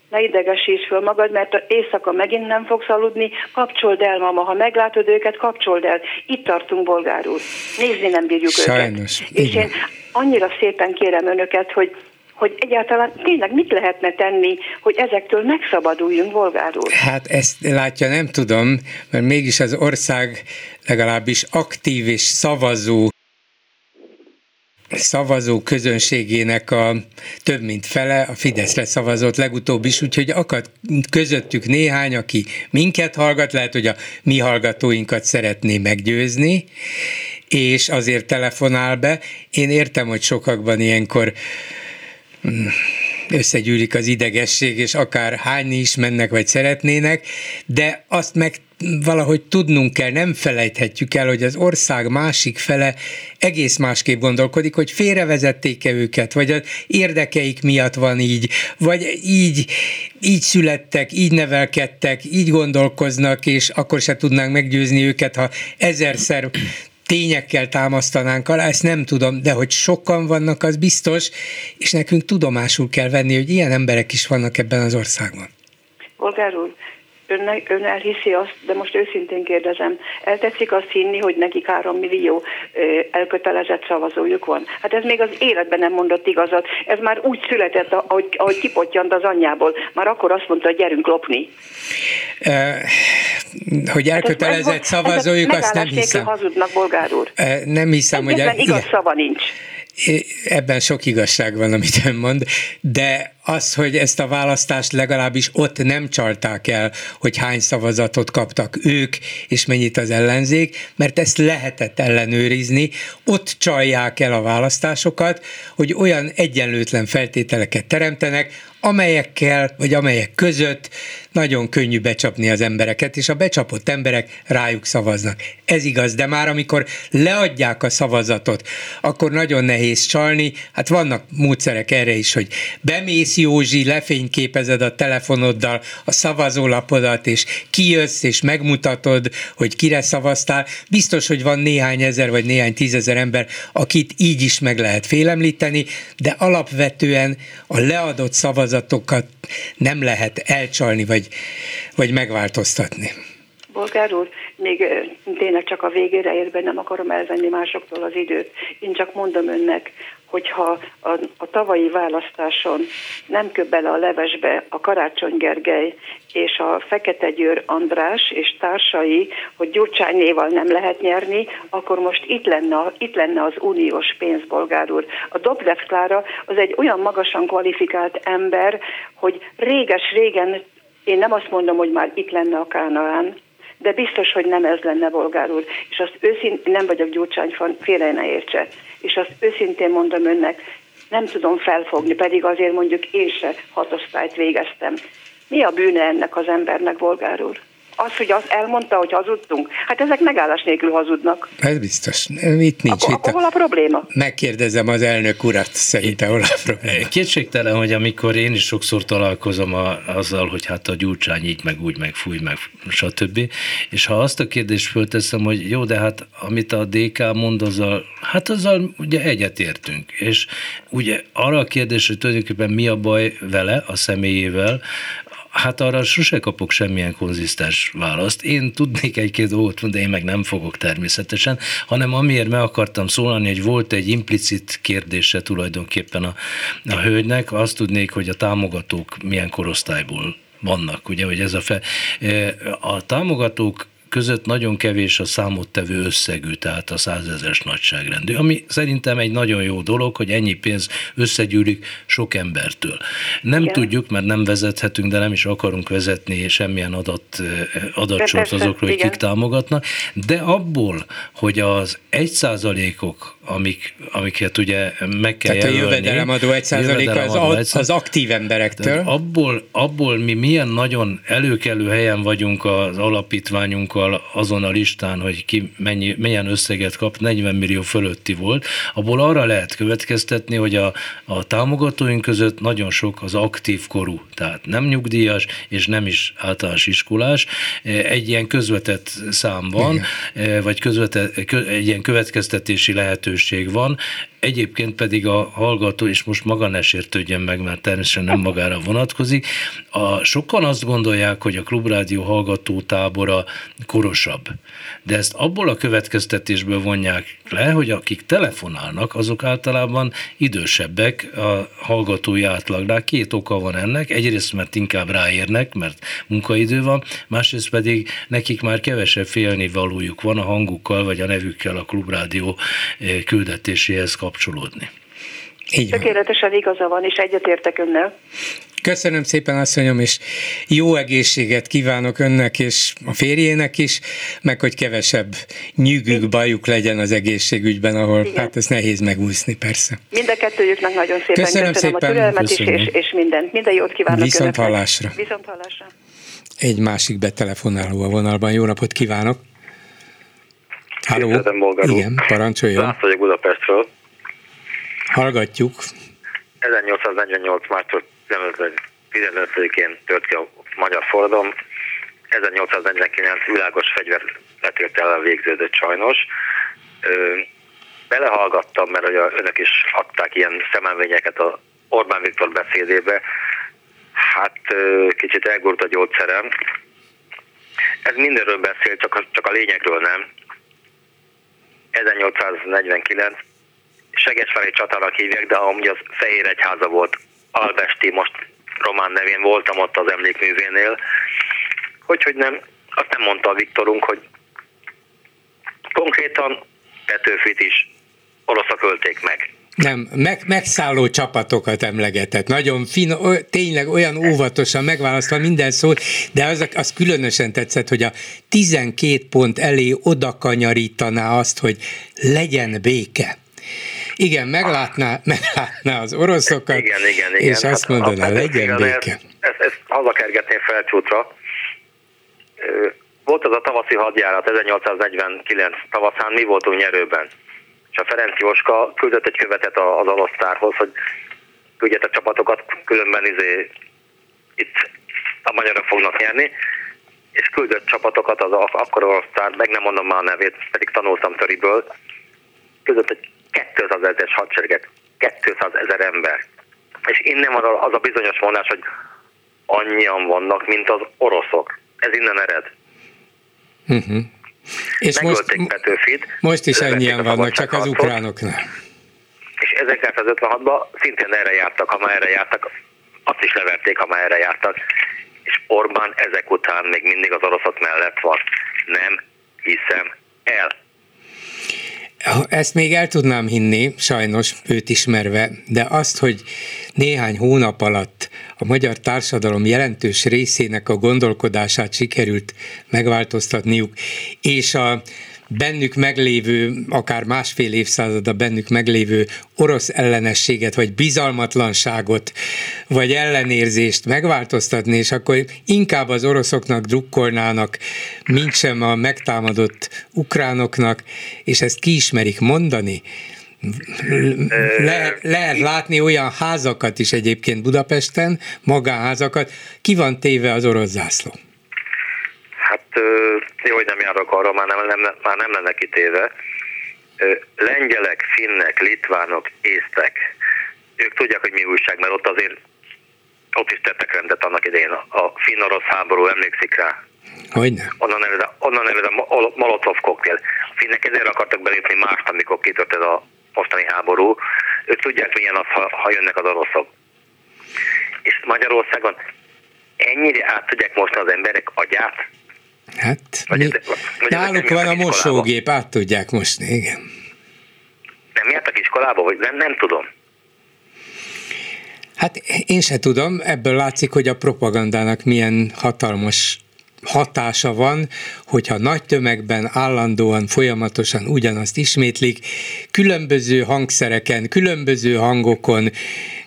ne idegesíts föl magad, mert éjszaka megint nem fogsz aludni, kapcsold el, mama, ha meglátod őket, kapcsold el. Itt tartunk, bolgár úr. Nézni nem bírjuk Sajnos, őket. És én annyira szépen kérem önöket, hogy hogy egyáltalán tényleg mit lehetne tenni, hogy ezektől megszabaduljunk, Volgár úr? Hát ezt látja, nem tudom, mert mégis az ország legalábbis aktív és szavazó szavazó közönségének a több mint fele a Fideszre szavazott legutóbb is, úgyhogy akad közöttük néhány, aki minket hallgat, lehet, hogy a mi hallgatóinkat szeretné meggyőzni, és azért telefonál be. Én értem, hogy sokakban ilyenkor mm, összegyűlik az idegesség, és akár hányni is mennek, vagy szeretnének, de azt meg valahogy tudnunk kell, nem felejthetjük el, hogy az ország másik fele egész másképp gondolkodik, hogy félrevezették-e őket, vagy az érdekeik miatt van így, vagy így, így születtek, így nevelkedtek, így gondolkoznak, és akkor se tudnánk meggyőzni őket, ha ezerszer tényekkel támasztanánk alá, ezt nem tudom, de hogy sokan vannak, az biztos, és nekünk tudomásul kell venni, hogy ilyen emberek is vannak ebben az országban. Polgár úr, ön, ön elhiszi azt, de most őszintén kérdezem, eltetszik azt hinni, hogy nekik három millió elkötelezett szavazójuk van? Hát ez még az életben nem mondott igazat. Ez már úgy született, ahogy, ahogy kipottyant az anyjából. Már akkor azt mondta, hogy gyerünk lopni. Hogy elkötelezett hát ez, szavazójuk, azt nem hiszem. hazudnak, bolgár úr. Nem hiszem, hogy... El, igaz szava nincs ebben sok igazság van, amit ön mond, de az, hogy ezt a választást legalábbis ott nem csalták el, hogy hány szavazatot kaptak ők, és mennyit az ellenzék, mert ezt lehetett ellenőrizni. Ott csalják el a választásokat, hogy olyan egyenlőtlen feltételeket teremtenek, amelyekkel, vagy amelyek között nagyon könnyű becsapni az embereket, és a becsapott emberek rájuk szavaznak. Ez igaz, de már amikor leadják a szavazatot, akkor nagyon nehéz csalni. Hát vannak módszerek erre is, hogy bemész Józsi, lefényképezed a telefonoddal a szavazólapodat, és kijössz, és megmutatod, hogy kire szavaztál. Biztos, hogy van néhány ezer, vagy néhány tízezer ember, akit így is meg lehet félemlíteni, de alapvetően a leadott szavazatokat nem lehet elcsalni, vagy, vagy megváltoztatni. Bolgár úr, még tényleg csak a végére érve nem akarom elvenni másoktól az időt. Én csak mondom önnek, hogyha a, a tavalyi választáson nem köbb bele a levesbe a Karácsony Gergely és a Fekete Győr András és társai, hogy Gyurcsánynéval nem lehet nyerni, akkor most itt lenne, itt lenne az uniós pénzbolgár úr. A Dobrev Klára az egy olyan magasan kvalifikált ember, hogy réges-régen én nem azt mondom, hogy már itt lenne a Kánaán, de biztos, hogy nem ez lenne, bolgár úr. És azt őszintén, nem vagyok gyurcsány, félre ne értse. És azt őszintén mondom önnek, nem tudom felfogni, pedig azért mondjuk én se hatosztályt végeztem. Mi a bűne ennek az embernek, bolgár úr? Az, hogy azt elmondta, hogy hazudtunk, hát ezek megállás nélkül hazudnak. Ez biztos. Itt nincs. Akkor, itt akkor hol a probléma? Megkérdezem az elnök urat, szerintem hol a probléma. Kétségtelen, hogy amikor én is sokszor találkozom a, azzal, hogy hát a gyurcsány így, meg úgy, meg fúj, meg stb. És ha azt a kérdést fölteszem, hogy jó, de hát amit a DK mond, azzal, hát azzal ugye egyetértünk. És ugye arra a kérdésre tulajdonképpen mi a baj vele, a személyével, Hát arra sose kapok semmilyen konzisztens választ. Én tudnék egy-két dolgot, de én meg nem fogok természetesen, hanem amiért meg akartam szólani, hogy volt egy implicit kérdése tulajdonképpen a, a hölgynek, azt tudnék, hogy a támogatók milyen korosztályból vannak, ugye, hogy ez a fe, a támogatók között nagyon kevés a számottevő összegű, tehát a százezes nagyságrendű, ami szerintem egy nagyon jó dolog, hogy ennyi pénz összegyűlik sok embertől. Nem Igen. tudjuk, mert nem vezethetünk, de nem is akarunk vezetni semmilyen adat, adatsort azokról, hogy kik támogatnak, de abból, hogy az egy százalékok, amik, amiket ugye meg kell Tehát jelölni, a jövedelemadó egy százaléka az, az aktív emberektől. Abból, abból mi milyen nagyon előkelő helyen vagyunk az alapítványunkkal, azon a listán, hogy ki mennyi, milyen összeget kap, 40 millió fölötti volt, abból arra lehet következtetni, hogy a, a támogatóink között nagyon sok az aktív korú, tehát nem nyugdíjas, és nem is általános iskolás. Egy ilyen közvetett szám van, Igen. vagy közvetett, egy ilyen következtetési lehetőség van. Egyébként pedig a hallgató, és most maga ne sértődjön meg, mert természetesen nem magára vonatkozik, a, sokan azt gondolják, hogy a Klubrádió hallgató tábora korosabb. De ezt abból a következtetésből vonják le, hogy akik telefonálnak, azok általában idősebbek a hallgatói átlagnál. Két oka van ennek. Egyrészt, mert inkább ráérnek, mert munkaidő van, másrészt pedig nekik már kevesebb félni valójuk van a hangukkal vagy a nevükkel a Klubrádió eh, küldetéséhez kapcsolódni. Így van. Tökéletesen igaza van, és egyetértek önnel. Köszönöm szépen, asszonyom, és jó egészséget kívánok önnek és a férjének is, meg hogy kevesebb nyűgük, bajuk legyen az egészségügyben, ahol Igen. hát ez nehéz megúszni, persze. Mind a kettőjüknek nagyon szépen köszönöm, köszönöm szépen. a türelmet is, és, és mindent. Minden jót kívánok Viszont önöknek. hallásra. Viszont hallásra. Egy másik betelefonáló a vonalban. Jó napot kívánok! Halló? Igen, parancsoljon. Lász vagyok Budapestről. Hallgatjuk. 1848. március 15-én tört ki a magyar forradalom. 1849 világos fegyver letétel végződött sajnos. Belehallgattam, mert ugye önök is adták ilyen szemelvényeket a Orbán Viktor beszédébe. Hát kicsit elgurt a gyógyszerem. Ez mindenről beszél, csak a, csak a lényegről nem. 1849 Segesvári csatának hívják, de amúgy az Fehér Egyháza volt Albesti, most román nevén voltam ott az emlékművénél, hogy, hogy nem, azt nem mondta a Viktorunk, hogy konkrétan Petőfit is oroszak ölték meg. Nem, meg, megszálló csapatokat emlegetett. Nagyon fin, tényleg olyan óvatosan megválasztva minden szót, de az, az különösen tetszett, hogy a 12 pont elé oda kanyarítaná azt, hogy legyen béke. Igen, meglátná, meglátná az oroszokat, igen, igen, igen. és azt hát, mondaná, legyen béke. Ezt, ezt hazakergetném felcsútra. Volt az a tavaszi hadjárat 1849 tavaszán, mi voltunk nyerőben és a Ferenc Jóska küldött egy követet az alosztárhoz, hogy küldjetek csapatokat, különben izé, itt a magyarok fognak nyerni, és küldött csapatokat az akkor alosztár, meg nem mondom már a nevét, pedig tanultam töriből, küldött egy 200 ezeres hadsereget, 200 ezer ember. És innen van az a bizonyos mondás, hogy annyian vannak, mint az oroszok. Ez innen ered. Uh-huh. És most, Petőfit. Most is ennyien vannak, csak az ukránoknál. És 1956-ban szintén erre jártak, ha már erre jártak, azt is leverték, ha már erre jártak. És Orbán ezek után még mindig az oroszok mellett van. Nem hiszem el. Ezt még el tudnám hinni, sajnos őt ismerve, de azt, hogy néhány hónap alatt a magyar társadalom jelentős részének a gondolkodását sikerült megváltoztatniuk, és a bennük meglévő, akár másfél évszázada bennük meglévő orosz ellenességet, vagy bizalmatlanságot, vagy ellenérzést megváltoztatni, és akkor inkább az oroszoknak drukkolnának, mint sem a megtámadott ukránoknak, és ezt kiismerik mondani, le, lehet látni olyan házakat is egyébként Budapesten, magánházakat, ki van téve az orosz zászló? Hát jó, hogy nem járok arra, már nem, nem, már nem lenne kitéve. Lengyelek, finnek, litvánok, észtek, ők tudják, hogy mi újság, mert ott azért ott is tettek rendet annak idején. A finn-orosz háború, emlékszik rá? Hogyne? Onnan neved a, onnan neved a Molotov koktél. A finnek ezért akartak belépni mást, amikor kitört ez a mostani háború. Ők tudják, milyen az, ha, ha jönnek az oroszok. És Magyarországon ennyire át tudják most az emberek agyát, Hát, vagy mi, ez, vagy náluk van a mosógép, át tudják mosni, igen. Nem jártak iskolába, vagy nem, nem tudom. Hát én se tudom, ebből látszik, hogy a propagandának milyen hatalmas hatása van, hogyha nagy tömegben állandóan, folyamatosan ugyanazt ismétlik, különböző hangszereken, különböző hangokon,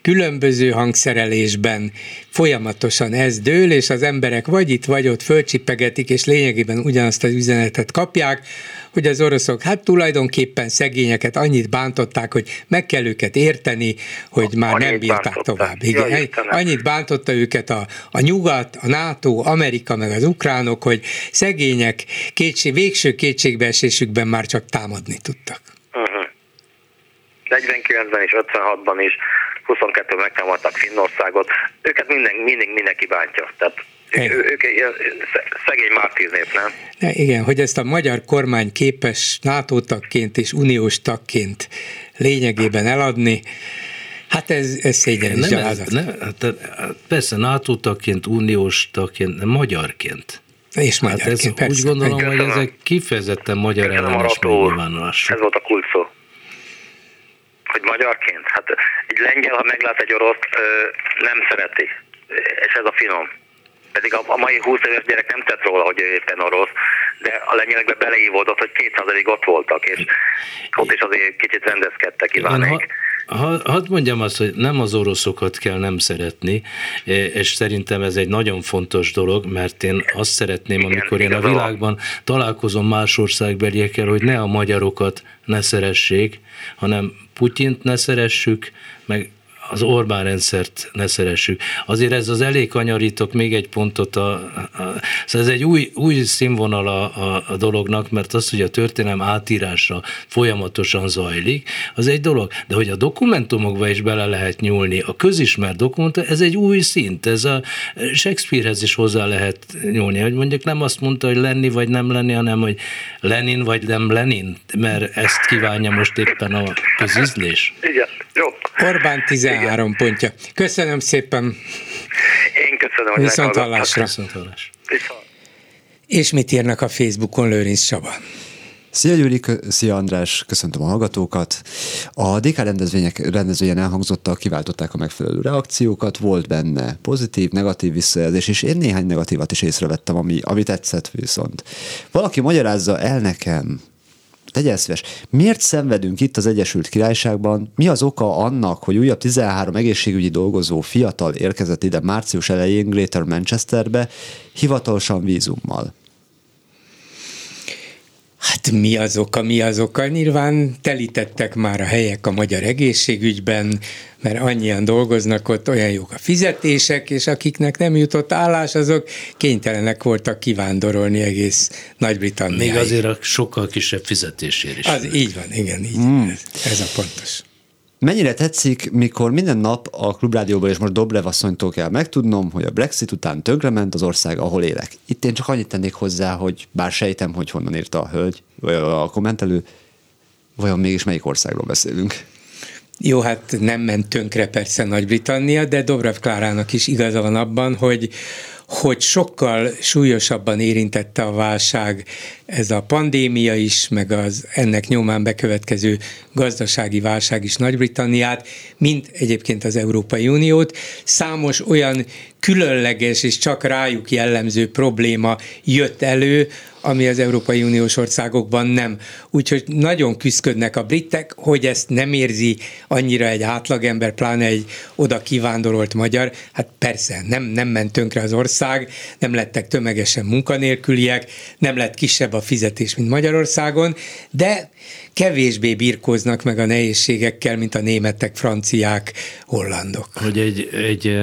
különböző hangszerelésben folyamatosan ez dől, és az emberek vagy itt, vagy ott fölcsipegetik, és lényegében ugyanazt az üzenetet kapják, hogy az oroszok hát tulajdonképpen szegényeket annyit bántották, hogy meg kell őket érteni, hogy már annyit nem bírták tovább. Igen, ja, annyit bántotta őket a, a nyugat, a NATO, Amerika meg az ukránok, hogy szegények kétség, végső kétségbeesésükben már csak támadni tudtak. Uh-huh. 49-ben és 56-ban is 22 megtámadtak Finnországot, őket minden, mindig mindenki bántja. Tehát ők, ők ilyen szegény mártíznép, nem? De igen, hogy ezt a magyar kormány képes NATO tagként és uniós tagként lényegében eladni, Hát ez, ez szégyen is nem, ez, nem, hát, persze NATO tagként, uniós tagként, magyarként. És magyarként, hát ez, persze. Úgy gondolom, hogy ezek kifejezetten magyar ellenes megnyilvánulások. Ez volt a kulcs szó hogy magyarként? Hát egy lengyel, ha meglát egy orosz, nem szereti. És ez a finom. Pedig a, a mai 20 éves gyerek nem tett róla, hogy ő éppen orosz, de a lengyelekbe beleívódott, hogy 200-ig ott voltak, és ott is azért kicsit rendezkedtek, Ivánék. Ha, hadd mondjam azt, hogy nem az oroszokat kell nem szeretni, e, és szerintem ez egy nagyon fontos dolog, mert én azt szeretném, Igen, amikor én a világban találkozom más országbeliekkel, hogy ne a magyarokat ne szeressék, hanem Putyint ne szeressük, meg az Orbán rendszert ne szeressük. Azért ez az elég kanyarítok még egy pontot, a, a, szóval ez egy új, új színvonal a, a, a dolognak, mert az, hogy a történelem átírása folyamatosan zajlik, az egy dolog, de hogy a dokumentumokba is bele lehet nyúlni, a közismert dokumentum, ez egy új szint, ez a Shakespearehez is hozzá lehet nyúlni, hogy mondjuk nem azt mondta, hogy lenni vagy nem lenni, hanem hogy Lenin vagy nem Lenin, mert ezt kívánja most éppen a közizlés. Igen, jó. Orbán 13 13 pontja. Köszönöm szépen. Én köszönöm, hogy Viszont hallásra. Viszont hallás. És mit írnak a Facebookon Lőrinc Csaba? Szia Gyuri, szia András, köszöntöm a hallgatókat. A DK rendezvények, rendezvényen elhangzottak, kiváltották a megfelelő reakciókat, volt benne pozitív, negatív visszajelzés, és én néhány negatívat is észrevettem, ami, ami tetszett viszont. Valaki magyarázza el nekem, tegye szíves, miért szenvedünk itt az Egyesült Királyságban, mi az oka annak, hogy újabb 13 egészségügyi dolgozó fiatal érkezett ide március elején Greater Manchesterbe, hivatalosan vízummal? Hát mi az oka, mi az oka? Nyilván telítettek már a helyek a magyar egészségügyben, mert annyian dolgoznak ott, olyan jók a fizetések, és akiknek nem jutott állás, azok kénytelenek voltak kivándorolni egész Nagy-Britanniáig. Még azért a sokkal kisebb fizetésért is. Az így van, igen, így mm. ez, ez a pontos. Mennyire tetszik, mikor minden nap a klubrádióból, és most Dobrev asszonytól kell megtudnom, hogy a Brexit után tönkrement az ország, ahol élek. Itt én csak annyit tennék hozzá, hogy bár sejtem, hogy honnan írta a hölgy, vagy a kommentelő, vajon mégis melyik országról beszélünk? Jó, hát nem ment tönkre persze Nagy-Britannia, de Dobrev Klárának is igaza van abban, hogy hogy sokkal súlyosabban érintette a válság ez a pandémia is, meg az ennek nyomán bekövetkező gazdasági válság is Nagy-Britanniát, mint egyébként az Európai Uniót. Számos olyan különleges és csak rájuk jellemző probléma jött elő, ami az Európai Uniós országokban nem. Úgyhogy nagyon küzdködnek a britek, hogy ezt nem érzi annyira egy átlagember, pláne egy oda kivándorolt magyar. Hát persze, nem, nem ment tönkre az ország, nem lettek tömegesen munkanélküliek, nem lett kisebb a fizetés, mint Magyarországon, de kevésbé birkóznak meg a nehézségekkel, mint a németek, franciák, hollandok. Hogy egy, egy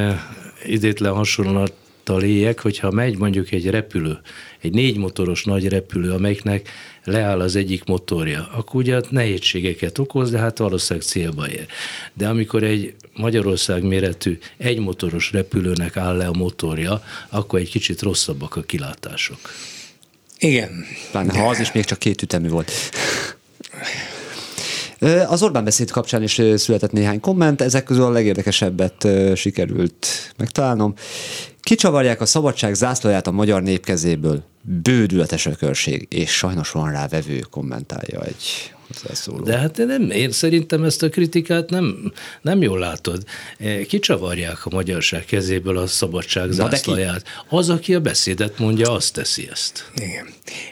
idétlen hasonlattal éljek, hogyha megy mondjuk egy repülő, egy négy motoros nagy repülő, amelyiknek leáll az egyik motorja, akkor ugye nehézségeket okoz, de hát valószínűleg célba ér. De amikor egy Magyarország méretű egymotoros repülőnek áll le a motorja, akkor egy kicsit rosszabbak a kilátások. Igen. Pláne, de... ha az is még csak két ütemű volt. Az Orbán beszéd kapcsán is született néhány komment, ezek közül a legérdekesebbet sikerült megtalálnom. Kicsavarják a szabadság zászlóját a magyar nép kezéből. Bődületes ökörség, és sajnos van rá vevő kommentálja egy hozzászóló. De hát nem, én szerintem ezt a kritikát nem, nem jól látod. Kicsavarják a magyarság kezéből a szabadság zászlóját. Az, aki a beszédet mondja, azt teszi ezt. Igen.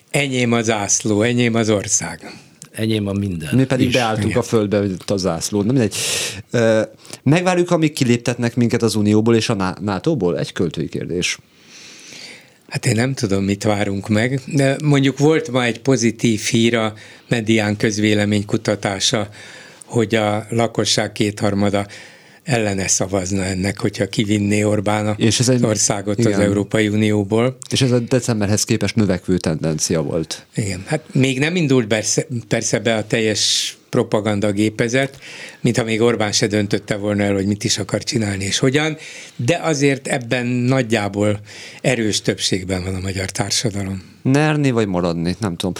Enyém a zászló, enyém az ország enyém a minden. Mi pedig is. beálltunk Igen. a földbe, hogy a zászló. Nem mindegy. Megvárjuk, amíg kiléptetnek minket az Unióból és a NATO-ból? Egy költői kérdés. Hát én nem tudom, mit várunk meg, de mondjuk volt ma egy pozitív hír a medián közvéleménykutatása, hogy a lakosság kétharmada ellene szavazna ennek, hogyha kivinné Orbán és ez egy, országot igen. az Európai Unióból. És ez a decemberhez képest növekvő tendencia volt. Igen, hát még nem indult persze, persze be a teljes propaganda gépezet, mintha még Orbán se döntötte volna el, hogy mit is akar csinálni és hogyan, de azért ebben nagyjából erős többségben van a magyar társadalom. Nerni vagy maradni, nem tudom.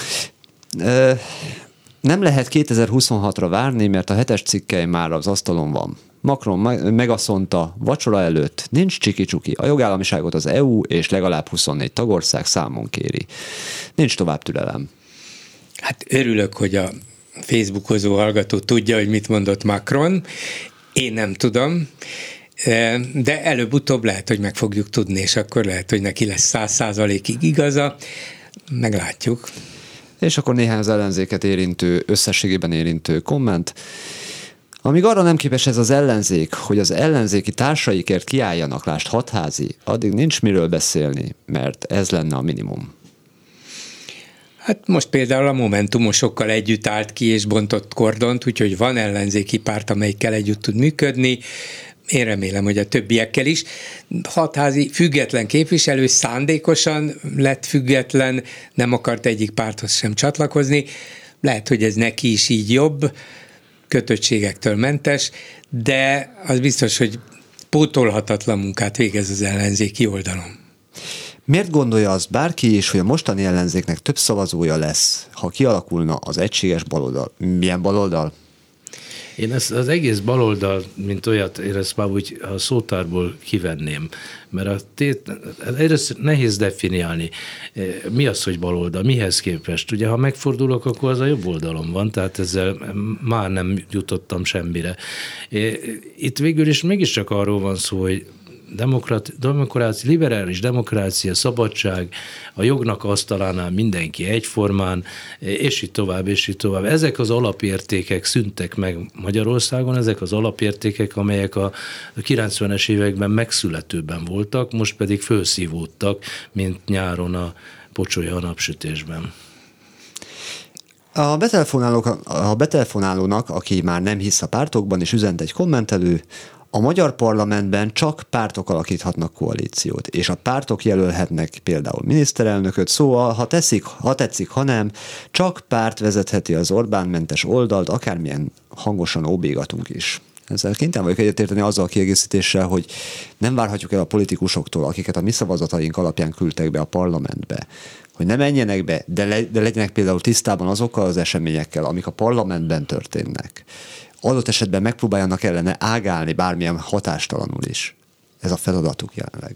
nem lehet 2026-ra várni, mert a hetes cikkely már az asztalon van. Macron megaszonta vacsora előtt, nincs csiki-csuki, a jogállamiságot az EU és legalább 24 tagország számon kéri. Nincs tovább türelem. Hát örülök, hogy a Facebookozó hallgató tudja, hogy mit mondott Macron. Én nem tudom, e, de előbb-utóbb lehet, hogy meg fogjuk tudni, és akkor lehet, hogy neki lesz száz százalékig igaza. Meglátjuk. És akkor néhány az ellenzéket érintő, összességében érintő komment. Amíg arra nem képes ez az ellenzék, hogy az ellenzéki társaikért kiálljanak, lást hatházi, addig nincs miről beszélni, mert ez lenne a minimum. Hát most például a Momentumosokkal együtt állt ki és bontott kordont, úgyhogy van ellenzéki párt, amelyikkel együtt tud működni, én remélem, hogy a többiekkel is. Hatházi független képviselő szándékosan lett független, nem akart egyik párthoz sem csatlakozni. Lehet, hogy ez neki is így jobb, kötöttségektől mentes, de az biztos, hogy pótolhatatlan munkát végez az ellenzéki oldalon. Miért gondolja az bárki is, hogy a mostani ellenzéknek több szavazója lesz, ha kialakulna az egységes baloldal? Milyen baloldal? Én ezt az egész baloldal, mint olyat, én ezt már úgy a szótárból kivenném, mert a tét, egyrészt nehéz definiálni. Mi az, hogy baloldal, mihez képest? Ugye, ha megfordulok, akkor az a jobb oldalon van, tehát ezzel már nem jutottam semmire. Itt végül is mégiscsak arról van szó, hogy demokrat, demokrácia, liberális demokrácia, szabadság, a jognak asztalánál mindenki egyformán, és így tovább, és így tovább. Ezek az alapértékek szüntek meg Magyarországon, ezek az alapértékek, amelyek a 90-es években megszületőben voltak, most pedig felszívódtak, mint nyáron a pocsolya a napsütésben. A, a betelefonálónak, aki már nem hisz a pártokban, és üzent egy kommentelő, a magyar parlamentben csak pártok alakíthatnak koalíciót, és a pártok jelölhetnek például miniszterelnököt, szóval ha, teszik, ha tetszik, ha nem, csak párt vezetheti az Orbán-mentes oldalt, akármilyen hangosan óbégatunk is. Ezzel kénytelen vagyok egyetérteni azzal a kiegészítéssel, hogy nem várhatjuk el a politikusoktól, akiket a mi szavazataink alapján küldtek be a parlamentbe, hogy ne menjenek be, de, le, de legyenek például tisztában azokkal az eseményekkel, amik a parlamentben történnek adott esetben megpróbáljanak ellene ágálni bármilyen hatástalanul is. Ez a feladatuk jelenleg.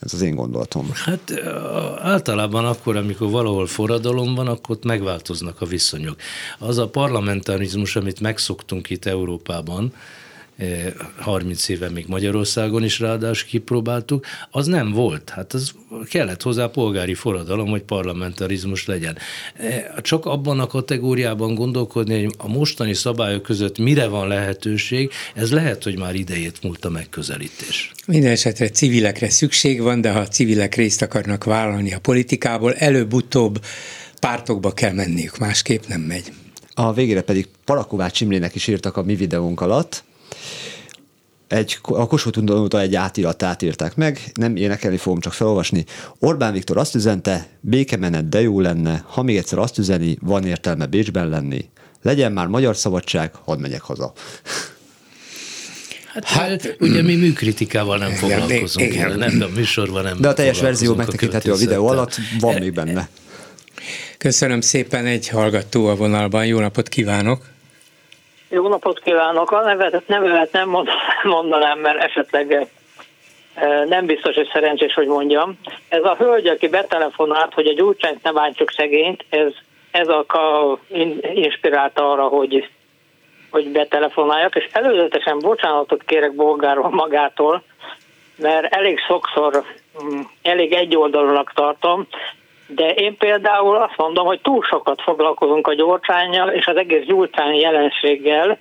Ez az én gondolatom. Hát általában akkor, amikor valahol forradalom van, akkor ott megváltoznak a viszonyok. Az a parlamentarizmus, amit megszoktunk itt Európában, 30 éve még Magyarországon is ráadásul kipróbáltuk, az nem volt. Hát az kellett hozzá polgári forradalom, hogy parlamentarizmus legyen. Csak abban a kategóriában gondolkodni, hogy a mostani szabályok között mire van lehetőség, ez lehet, hogy már idejét múlt a megközelítés. Minden esetre civilekre szükség van, de ha a civilek részt akarnak vállalni a politikából, előbb-utóbb pártokba kell menniük, másképp nem megy. A végére pedig Parakovács Imrének is írtak a mi videónk alatt, egy, a Kossuth óta egy átiratát írták meg, nem énekelni fogom, csak felolvasni. Orbán Viktor azt üzente, békemenet de jó lenne, ha még egyszer azt üzeni, van értelme Bécsben lenni. Legyen már magyar szabadság, hadd megyek haza. Hát, hát ugye mi műkritikával nem foglalkozunk, igen, nem, de a műsorban nem De a teljes verzió megtekinthető a videó alatt, van még benne. Köszönöm szépen, egy hallgató a vonalban, jó napot kívánok! Jó napot kívánok! A nevet, nevemet nem mondanám, mert esetleg eh, nem biztos, hogy szerencsés, hogy mondjam. Ez a hölgy, aki betelefonált, hogy egy gyurcsányt ne bántsuk szegényt, ez, ez a, a inspirálta arra, hogy, hogy betelefonáljak, és előzetesen bocsánatot kérek bolgáról magától, mert elég sokszor, mm, elég egyoldalúnak tartom, de én például azt mondom, hogy túl sokat foglalkozunk a gyurcsányjal és az egész gyurcsány jelenséggel,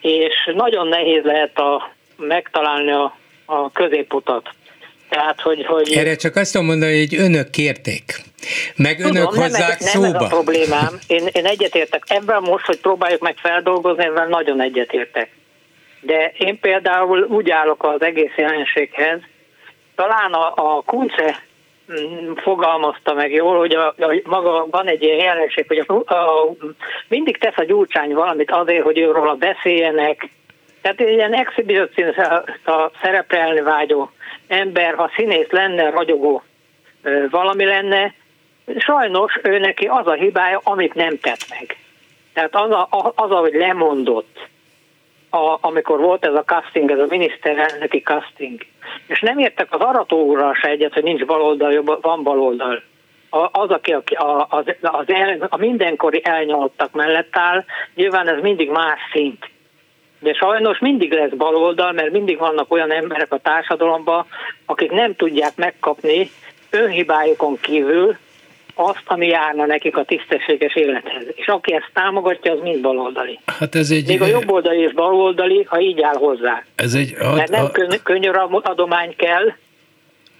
és nagyon nehéz lehet a, megtalálni a, a középutat. Tehát, hogy, hogy... Erre csak azt tudom mondani, hogy önök kérték. Meg Tudom, önök hozzák nem, szóba. Nem ez a problémám. Én, én egyetértek. Ebben most, hogy próbáljuk meg feldolgozni, ebben nagyon egyetértek. De én például úgy állok az egész jelenséghez, talán a, a Kunce fogalmazta meg jól, hogy a, a, maga van egy ilyen jelenség, hogy a, a, mindig tesz a gyurcsány valamit azért, hogy őről beszéljenek. Tehát ilyen a szerepelni vágyó ember, ha színész lenne, ragyogó valami lenne, sajnos ő neki az a hibája, amit nem tett meg. Tehát az, a, az ahogy lemondott, a, amikor volt ez a casting, ez a miniszterelnöki casting, és nem értek az aratóúrral se egyet, hogy nincs baloldal, van baloldal. Az, aki a, az, az el, a mindenkori elnyalottak mellett áll, nyilván ez mindig más szint. De sajnos mindig lesz baloldal, mert mindig vannak olyan emberek a társadalomban, akik nem tudják megkapni önhibájukon kívül azt, ami járna nekik a tisztességes élethez. És aki ezt támogatja, az mind baloldali. Hát ez egy... Még a jobboldali és baloldali, ha így áll hozzá. Ez egy... A, Mert nem könny- könnyű adomány kell,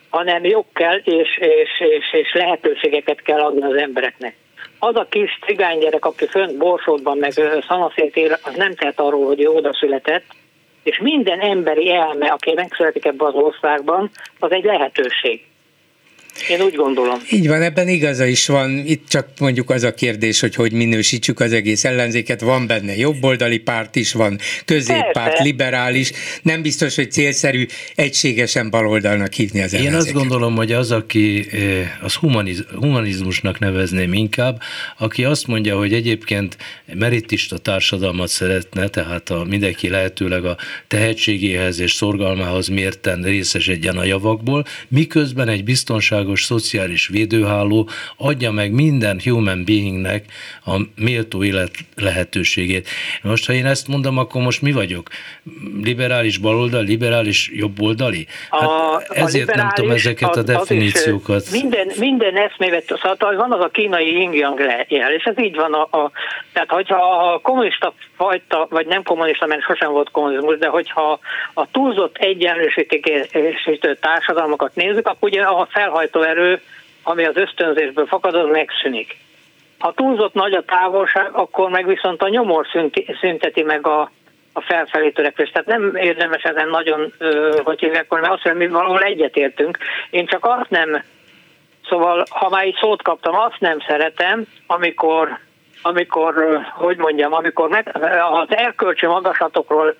hanem jog kell, és, és, és, és lehetőségeket kell adni az embereknek. Az a kis cigánygyerek, aki fönt Borsódban, meg Szanaszét él, az nem tehet arról, hogy ő oda született, és minden emberi elme, aki megszületik ebbe az országban, az egy lehetőség. Én úgy gondolom. Így van, ebben igaza is van. Itt csak mondjuk az a kérdés, hogy hogy minősítsük az egész ellenzéket. Van benne jobboldali párt is, van középpárt, Persze. liberális. Nem biztos, hogy célszerű egységesen baloldalnak hívni az ellenzéket. Én azt gondolom, hogy az, aki eh, az humaniz, humanizmusnak nevezném inkább, aki azt mondja, hogy egyébként meritista társadalmat szeretne, tehát a mindenki lehetőleg a tehetségéhez és szorgalmához mérten részesedjen a javakból, miközben egy biztonság biztonságos szociális védőháló adja meg minden human beingnek a méltó élet lehetőségét. Most, ha én ezt mondom, akkor most mi vagyok? Liberális baloldali, liberális jobboldali? Hát a, ezért a nem tudom ezeket az, a definíciókat. Az minden, minden eszmévet, szóval van az a kínai yin jel, és ez így van. A, a, tehát, hogyha a kommunista fajta, vagy nem kommunista, mert sosem volt kommunizmus, de hogyha a túlzott egyenlősítő társadalmakat nézzük, akkor ugye a felhajtó erő, ami az ösztönzésből fakad, az megszűnik. Ha túlzott nagy a távolság, akkor meg viszont a nyomor szünteti meg a, a felfelé törekvést. Tehát nem érdemes ezen nagyon, hogy hívják, mert azt mondja, mi valahol egyetértünk. Én csak azt nem, szóval ha már így szót kaptam, azt nem szeretem, amikor, amikor hogy mondjam, amikor meg, az erkölcsi magaslatokról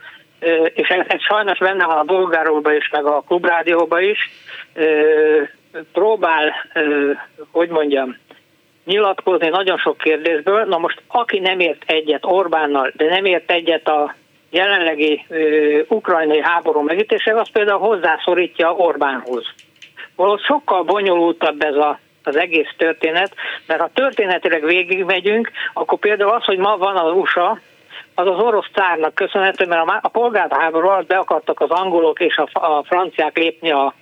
és ez, ez sajnos benne van a bolgáróban is, meg a klubrádióban is, próbál, hogy mondjam, nyilatkozni nagyon sok kérdésből. Na most, aki nem ért egyet Orbánnal, de nem ért egyet a jelenlegi ö, ukrajnai háború megítésével, az például hozzászorítja Orbánhoz. Valahogy sokkal bonyolultabb ez a, az egész történet, mert ha történetileg végigmegyünk, akkor például az, hogy ma van az USA, az az orosz cárnak köszönhető, mert a, a polgárháború alatt be akartak az angolok és a, a franciák lépni a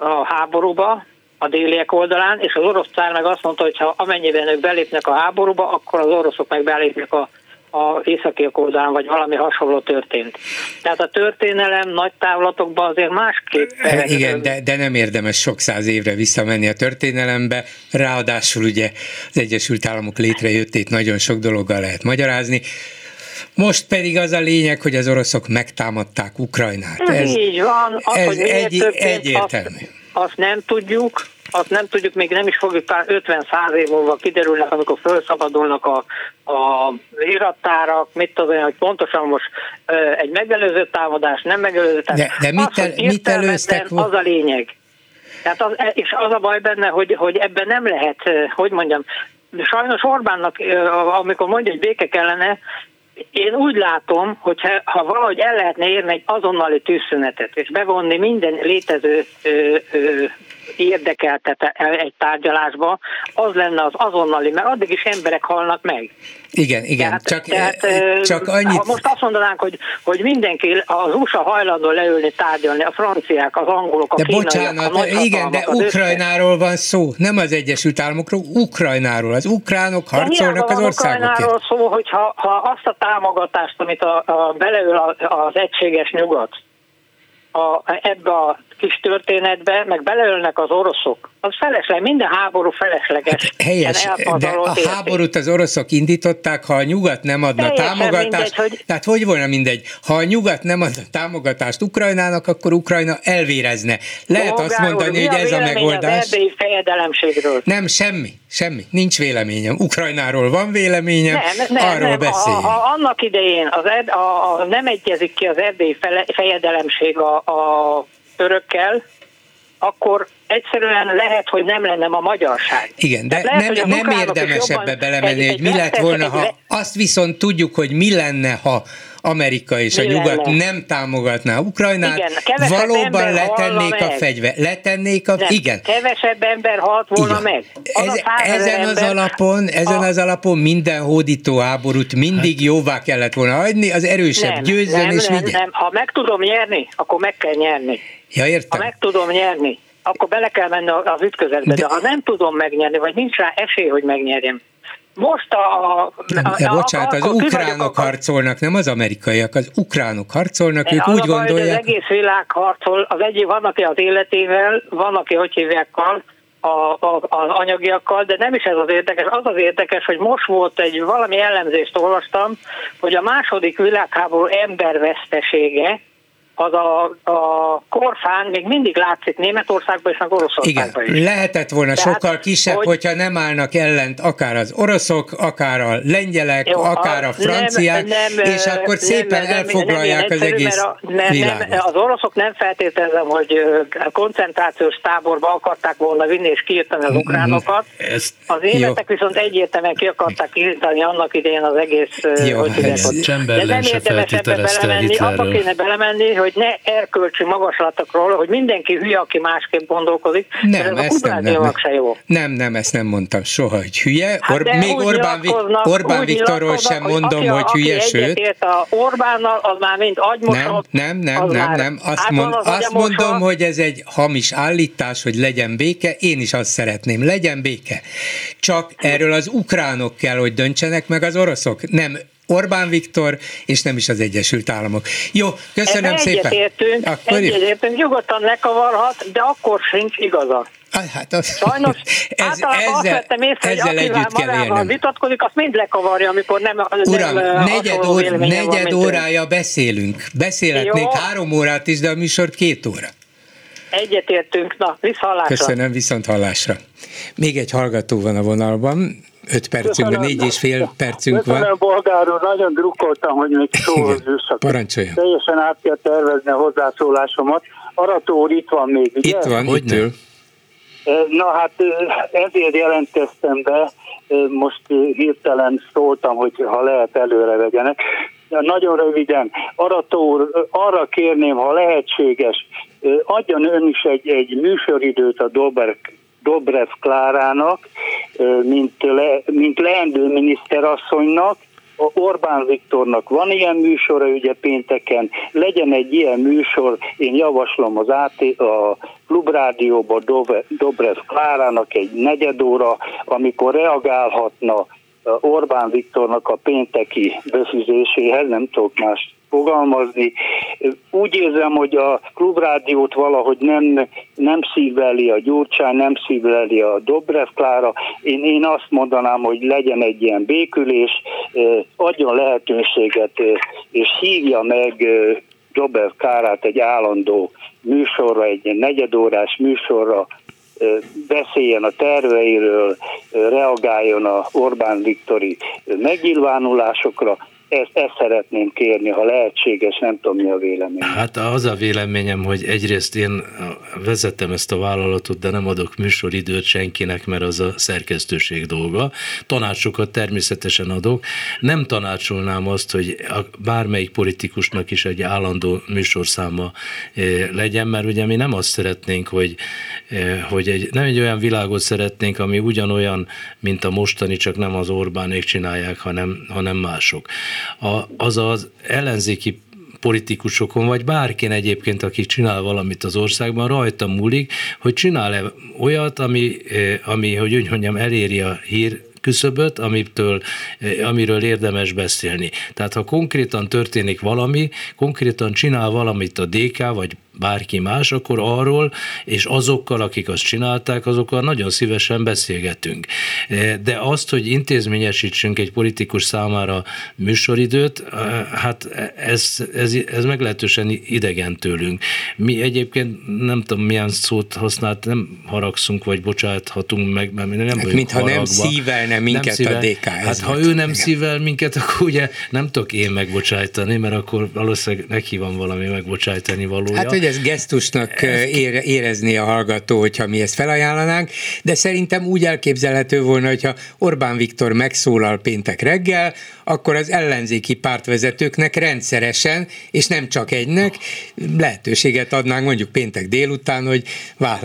a háborúba, a déliek oldalán, és az orosz cár meg azt mondta, hogy ha amennyiben ők belépnek a háborúba, akkor az oroszok meg belépnek a, a északiak oldalán, vagy valami hasonló történt. Tehát a történelem nagy távlatokban azért másképp. E, igen, de, de nem érdemes sok száz évre visszamenni a történelembe, ráadásul ugye az Egyesült Államok létrejöttét nagyon sok dologgal lehet magyarázni. Most pedig az a lényeg, hogy az oroszok megtámadták Ukrajnát. Ez, így van. Az, ez hogy egy, egyértelmű. Azt, azt nem tudjuk, azt nem tudjuk, még nem is fogjuk 50-100 év múlva kiderülnek, amikor felszabadulnak a, a irattárak, mit tudom hogy pontosan most egy megelőző támadás, nem megelőző támadás. De, de mit, el, az, mit előztek? Az a lényeg. Tehát az, és az a baj benne, hogy, hogy ebben nem lehet, hogy mondjam, sajnos Orbánnak, amikor mondja, hogy béke kellene, én úgy látom, hogy ha, valahogy el lehetne érni egy azonnali tűzszünetet, és bevonni minden létező ö, ö, érdekeltet egy tárgyalásba, az lenne az azonnali, mert addig is emberek halnak meg. Igen, igen, tehát, csak, tehát, csak annyit... Ha most azt mondanánk, hogy, hogy mindenki az USA hajlandó leülni, tárgyalni, a franciák, az angolok, a de kínaiak, bocsánat, a igen, de Ukrajnáról van szó, nem az Egyesült Államokról, Ukrajnáról. Az ukránok harcolnak az országokért. Ukrajnáról szó, hogy ha, ha azt a támogatást, amit a, a, beleül az egységes nyugat, a, ebbe a kis történetbe, meg beleölnek az oroszok. Az felesleg, minden háború felesleges. Hát helyes, de a érték. háborút az oroszok indították, ha a nyugat nem adna Teljesen támogatást, mindegy, hogy... tehát hogy volna mindegy, ha a nyugat nem adna támogatást Ukrajnának, akkor Ukrajna elvérezne. Lehet Bolgár azt mondani, hogy ez a megoldás. Az fejedelemségről? Nem, semmi, semmi, nincs véleményem. Ukrajnáról van véleményem, nem, nem, arról nem. beszéljünk. Ha, ha annak idején az ed, a, a, nem egyezik ki az erdélyi fejedelemség a, a törökkel, akkor egyszerűen lehet, hogy nem lenne a magyarság. Igen, de lehet, nem, nem érdemes ebbe belemenni, egy, hogy mi lett volna, ha azt viszont tudjuk, hogy mi lenne, ha Amerika és mi a nyugat lenne? nem támogatná Ukrajnát, igen, valóban letennék a fegyver, letennék a... Nem, igen. Kevesebb ember halt volna igen. meg. Az Ez, ezen az alapon, ezen a... az alapon minden hódító háborút mindig hát. jóvá kellett volna hagyni, az erősebb nem, győzzön nem, és nem, vigyen. Nem, ha meg tudom nyerni, akkor meg kell nyerni. Ja, értem. Ha meg tudom nyerni, akkor bele kell menni az ütközetbe. De, de ha nem tudom megnyerni, vagy nincs rá esély, hogy megnyerjem, most a... a, a de bocsánat, az ukránok a, harcolnak, nem az amerikaiak, az ukránok harcolnak, ők úgy gondolják... Az egész világ harcol, az egyik van, aki az életével, van, aki hogy hívjákkal, a, a, az anyagiakkal, de nem is ez az érdekes. Az az érdekes, hogy most volt egy valami ellenzést olvastam, hogy a második világháború embervesztesége az a, a korfán még mindig látszik Németországban és meg Oroszországban Igen, is. lehetett volna Tehát, sokkal kisebb, hogy, hogyha nem állnak ellent akár az oroszok, akár a lengyelek, jó, akár a franciák, nem, nem, és akkor szépen nem, elfoglalják nem, az egész a, nem, világot. Nem, az oroszok nem feltételezem, hogy koncentrációs táborba akarták volna vinni és kiírtani az mhm, ukránokat. Ezt, az életek viszont egyértelműen ki akarták írtani annak idején az egész... Jó, hogy ez De nem érdemes ebbe belemenni, abba kéne belemenni, hogy ne erkölcsi magaslatokról, hogy mindenki hülye, aki másképp gondolkodik. Nem, ez ezt nem, nem, se jó. nem, nem, ezt nem mondtam soha, hogy hülye. Hát Or, még Orbán, Orbán Viktorról sem mondom, aki, hogy hülye, aki sőt. a Orbánnal, az már mind agymosott. Nem, nem, nem, nem, nem. Azt, mond, az azt mondom, hogy ez egy hamis állítás, hogy legyen béke. Én is azt szeretném, legyen béke. Csak erről az ukránok kell, hogy döntsenek, meg az oroszok. Nem Orbán Viktor, és nem is az Egyesült Államok. Jó, köszönöm Ebben szépen. Egyetértünk, akkor egyetértünk, nyugodtan lekavarhat, de akkor sincs igaza. Hát az, Sajnos ez, ezzel, azt vettem észre, hogy akivel magával vitatkozik, azt mind lekavarja, amikor nem Uram, nem, negyed, or, negyed órája beszélünk. Beszélhetnénk Jó. három órát is, de a műsor két óra. Egyetértünk, na, viszont Köszönöm, viszont hallásra. Még egy hallgató van a vonalban, öt percünk, van, négy és fél percünk Köszönöm, van. bolgár úr, nagyon drukkoltam, hogy még szóhoz jussak. Parancsoljon. Teljesen át kell tervezni a hozzászólásomat. Arató úr itt van még, ugye? Itt van, hogy nő? Na hát ezért jelentkeztem be, most hirtelen szóltam, hogy ha lehet előre vegyenek. Nagyon röviden, Arató úr, arra kérném, ha lehetséges, adjon ön is egy, egy műsoridőt a Dober Dobrev Klárának, mint, le, mint leendő miniszterasszonynak, Orbán Viktornak van ilyen műsora, ugye pénteken, legyen egy ilyen műsor, én javaslom az AT, a Klubrádióba Dobrev Klárának egy negyed óra, amikor reagálhatna Orbán Viktornak a pénteki befizetéséhez, nem tudok más fogalmazni. Úgy érzem, hogy a klubrádiót valahogy nem, nem szíveli a Gyurcsány, nem szíveli a Dobrev Klára. Én, én azt mondanám, hogy legyen egy ilyen békülés, adjon lehetőséget, és hívja meg Dobrev Klárát egy állandó műsorra, egy negyedórás műsorra, beszéljen a terveiről, reagáljon a Orbán Viktori megnyilvánulásokra, ezt, ezt szeretném kérni, ha lehetséges, nem tudom mi a vélemény. Hát az a véleményem, hogy egyrészt én vezettem ezt a vállalatot, de nem adok műsoridőt senkinek, mert az a szerkesztőség dolga. Tanácsokat természetesen adok. Nem tanácsolnám azt, hogy bármelyik politikusnak is egy állandó műsorszáma legyen, mert ugye mi nem azt szeretnénk, hogy, hogy egy, nem egy olyan világot szeretnénk, ami ugyanolyan, mint a mostani, csak nem az Orbánék csinálják, hanem, hanem mások a, az az ellenzéki politikusokon, vagy bárkin egyébként, aki csinál valamit az országban, rajta múlik, hogy csinál-e olyat, ami, ami hogy úgy mondjam, eléri a hír küszöböt, amitől, amiről érdemes beszélni. Tehát ha konkrétan történik valami, konkrétan csinál valamit a DK, vagy bárki más, akkor arról és azokkal, akik azt csinálták, azokkal nagyon szívesen beszélgetünk. E, de azt, hogy intézményesítsünk egy politikus számára műsoridőt, e, hát ez, ez, ez meglehetősen idegen tőlünk. Mi egyébként nem tudom, milyen szót használt, nem haragszunk, vagy bocsáthatunk meg, mert mi nem hát, Mintha haragba. nem szívelne minket nem szível, a DK. Hát ha ő nem igen. szível minket, akkor ugye nem tudok én megbocsájtani, mert akkor valószínűleg neki van valami megbocsájtani valója. Hát, hogy ez gesztusnak ére, érezni a hallgató, hogyha mi ezt felajánlanánk, de szerintem úgy elképzelhető volna, hogyha Orbán Viktor megszólal péntek reggel, akkor az ellenzéki pártvezetőknek rendszeresen, és nem csak egynek, lehetőséget adnánk mondjuk péntek délután, hogy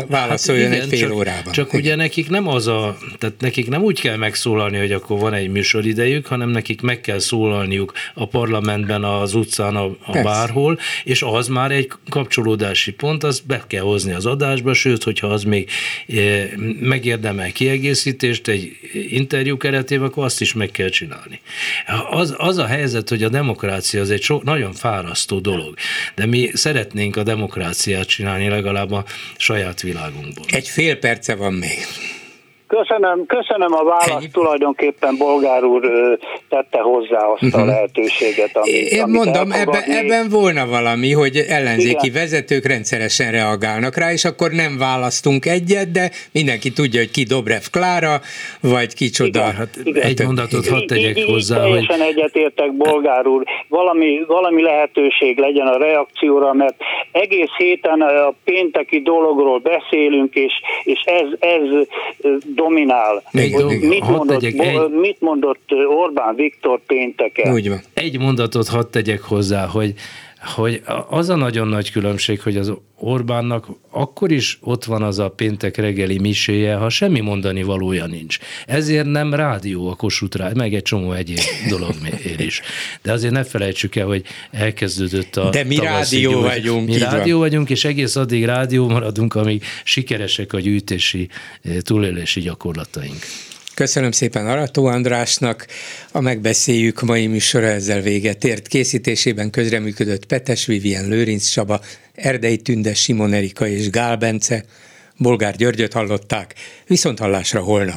válaszoljon hát igen, egy fél csak, órában. Csak igen. ugye nekik nem az a, tehát nekik nem úgy kell megszólalni, hogy akkor van egy műsoridejük, hanem nekik meg kell szólalniuk a parlamentben, az utcán, a, a bárhol, és az már egy kapcsolódási pont, azt be kell hozni az adásba, sőt, hogyha az még eh, megérdemel kiegészítést egy interjú keretében, akkor azt is meg kell csinálni. Az, az a helyzet, hogy a demokrácia az egy so, nagyon fárasztó dolog, de mi szeretnénk a demokráciát csinálni legalább a saját világunkból. Egy fél perce van még. Köszönöm, köszönöm a választ, Ennyi. tulajdonképpen Bolgár úr tette hozzá azt uh-huh. a mhm. lehetőséget, amit, Én amit mondom, ebben, ebben volna valami, hogy ellenzéki Igen. vezetők rendszeresen reagálnak rá, és akkor nem választunk egyet, de mindenki tudja, hogy ki Dobrev Klára, vagy kicsoda. Igen. Hát, Igen. Egy mondatot hadd tegyek így, hozzá, így, hogy... Teljesen egyetértek, Bolgár úr, valami, valami lehetőség legyen a reakcióra, mert egész héten a pénteki dologról beszélünk, és, és ez, ez dominál. Egy dolog, mit, mondott, tegyek, egy... mit mondott Orbán Viktor pénteken? Úgy van. Egy mondatot hadd tegyek hozzá, hogy hogy az a nagyon nagy különbség, hogy az Orbánnak akkor is ott van az a péntek reggeli miséje, ha semmi mondani valója nincs. Ezért nem rádió a Kossuth rá, meg egy csomó egyéb dolog ér is. De azért ne felejtsük el, hogy elkezdődött a De mi rádió gyújt. vagyunk. Mi rádió van. vagyunk, és egész addig rádió maradunk, amíg sikeresek a gyűjtési, eh, túlélési gyakorlataink. Köszönöm szépen Arató Andrásnak. A megbeszéljük mai műsora ezzel véget ért. Készítésében közreműködött Petes Vivien Lőrinc Csaba, Erdei Tünde, Simon Erika és Gál Bence. Bolgár Györgyöt hallották. Viszont hallásra holnap.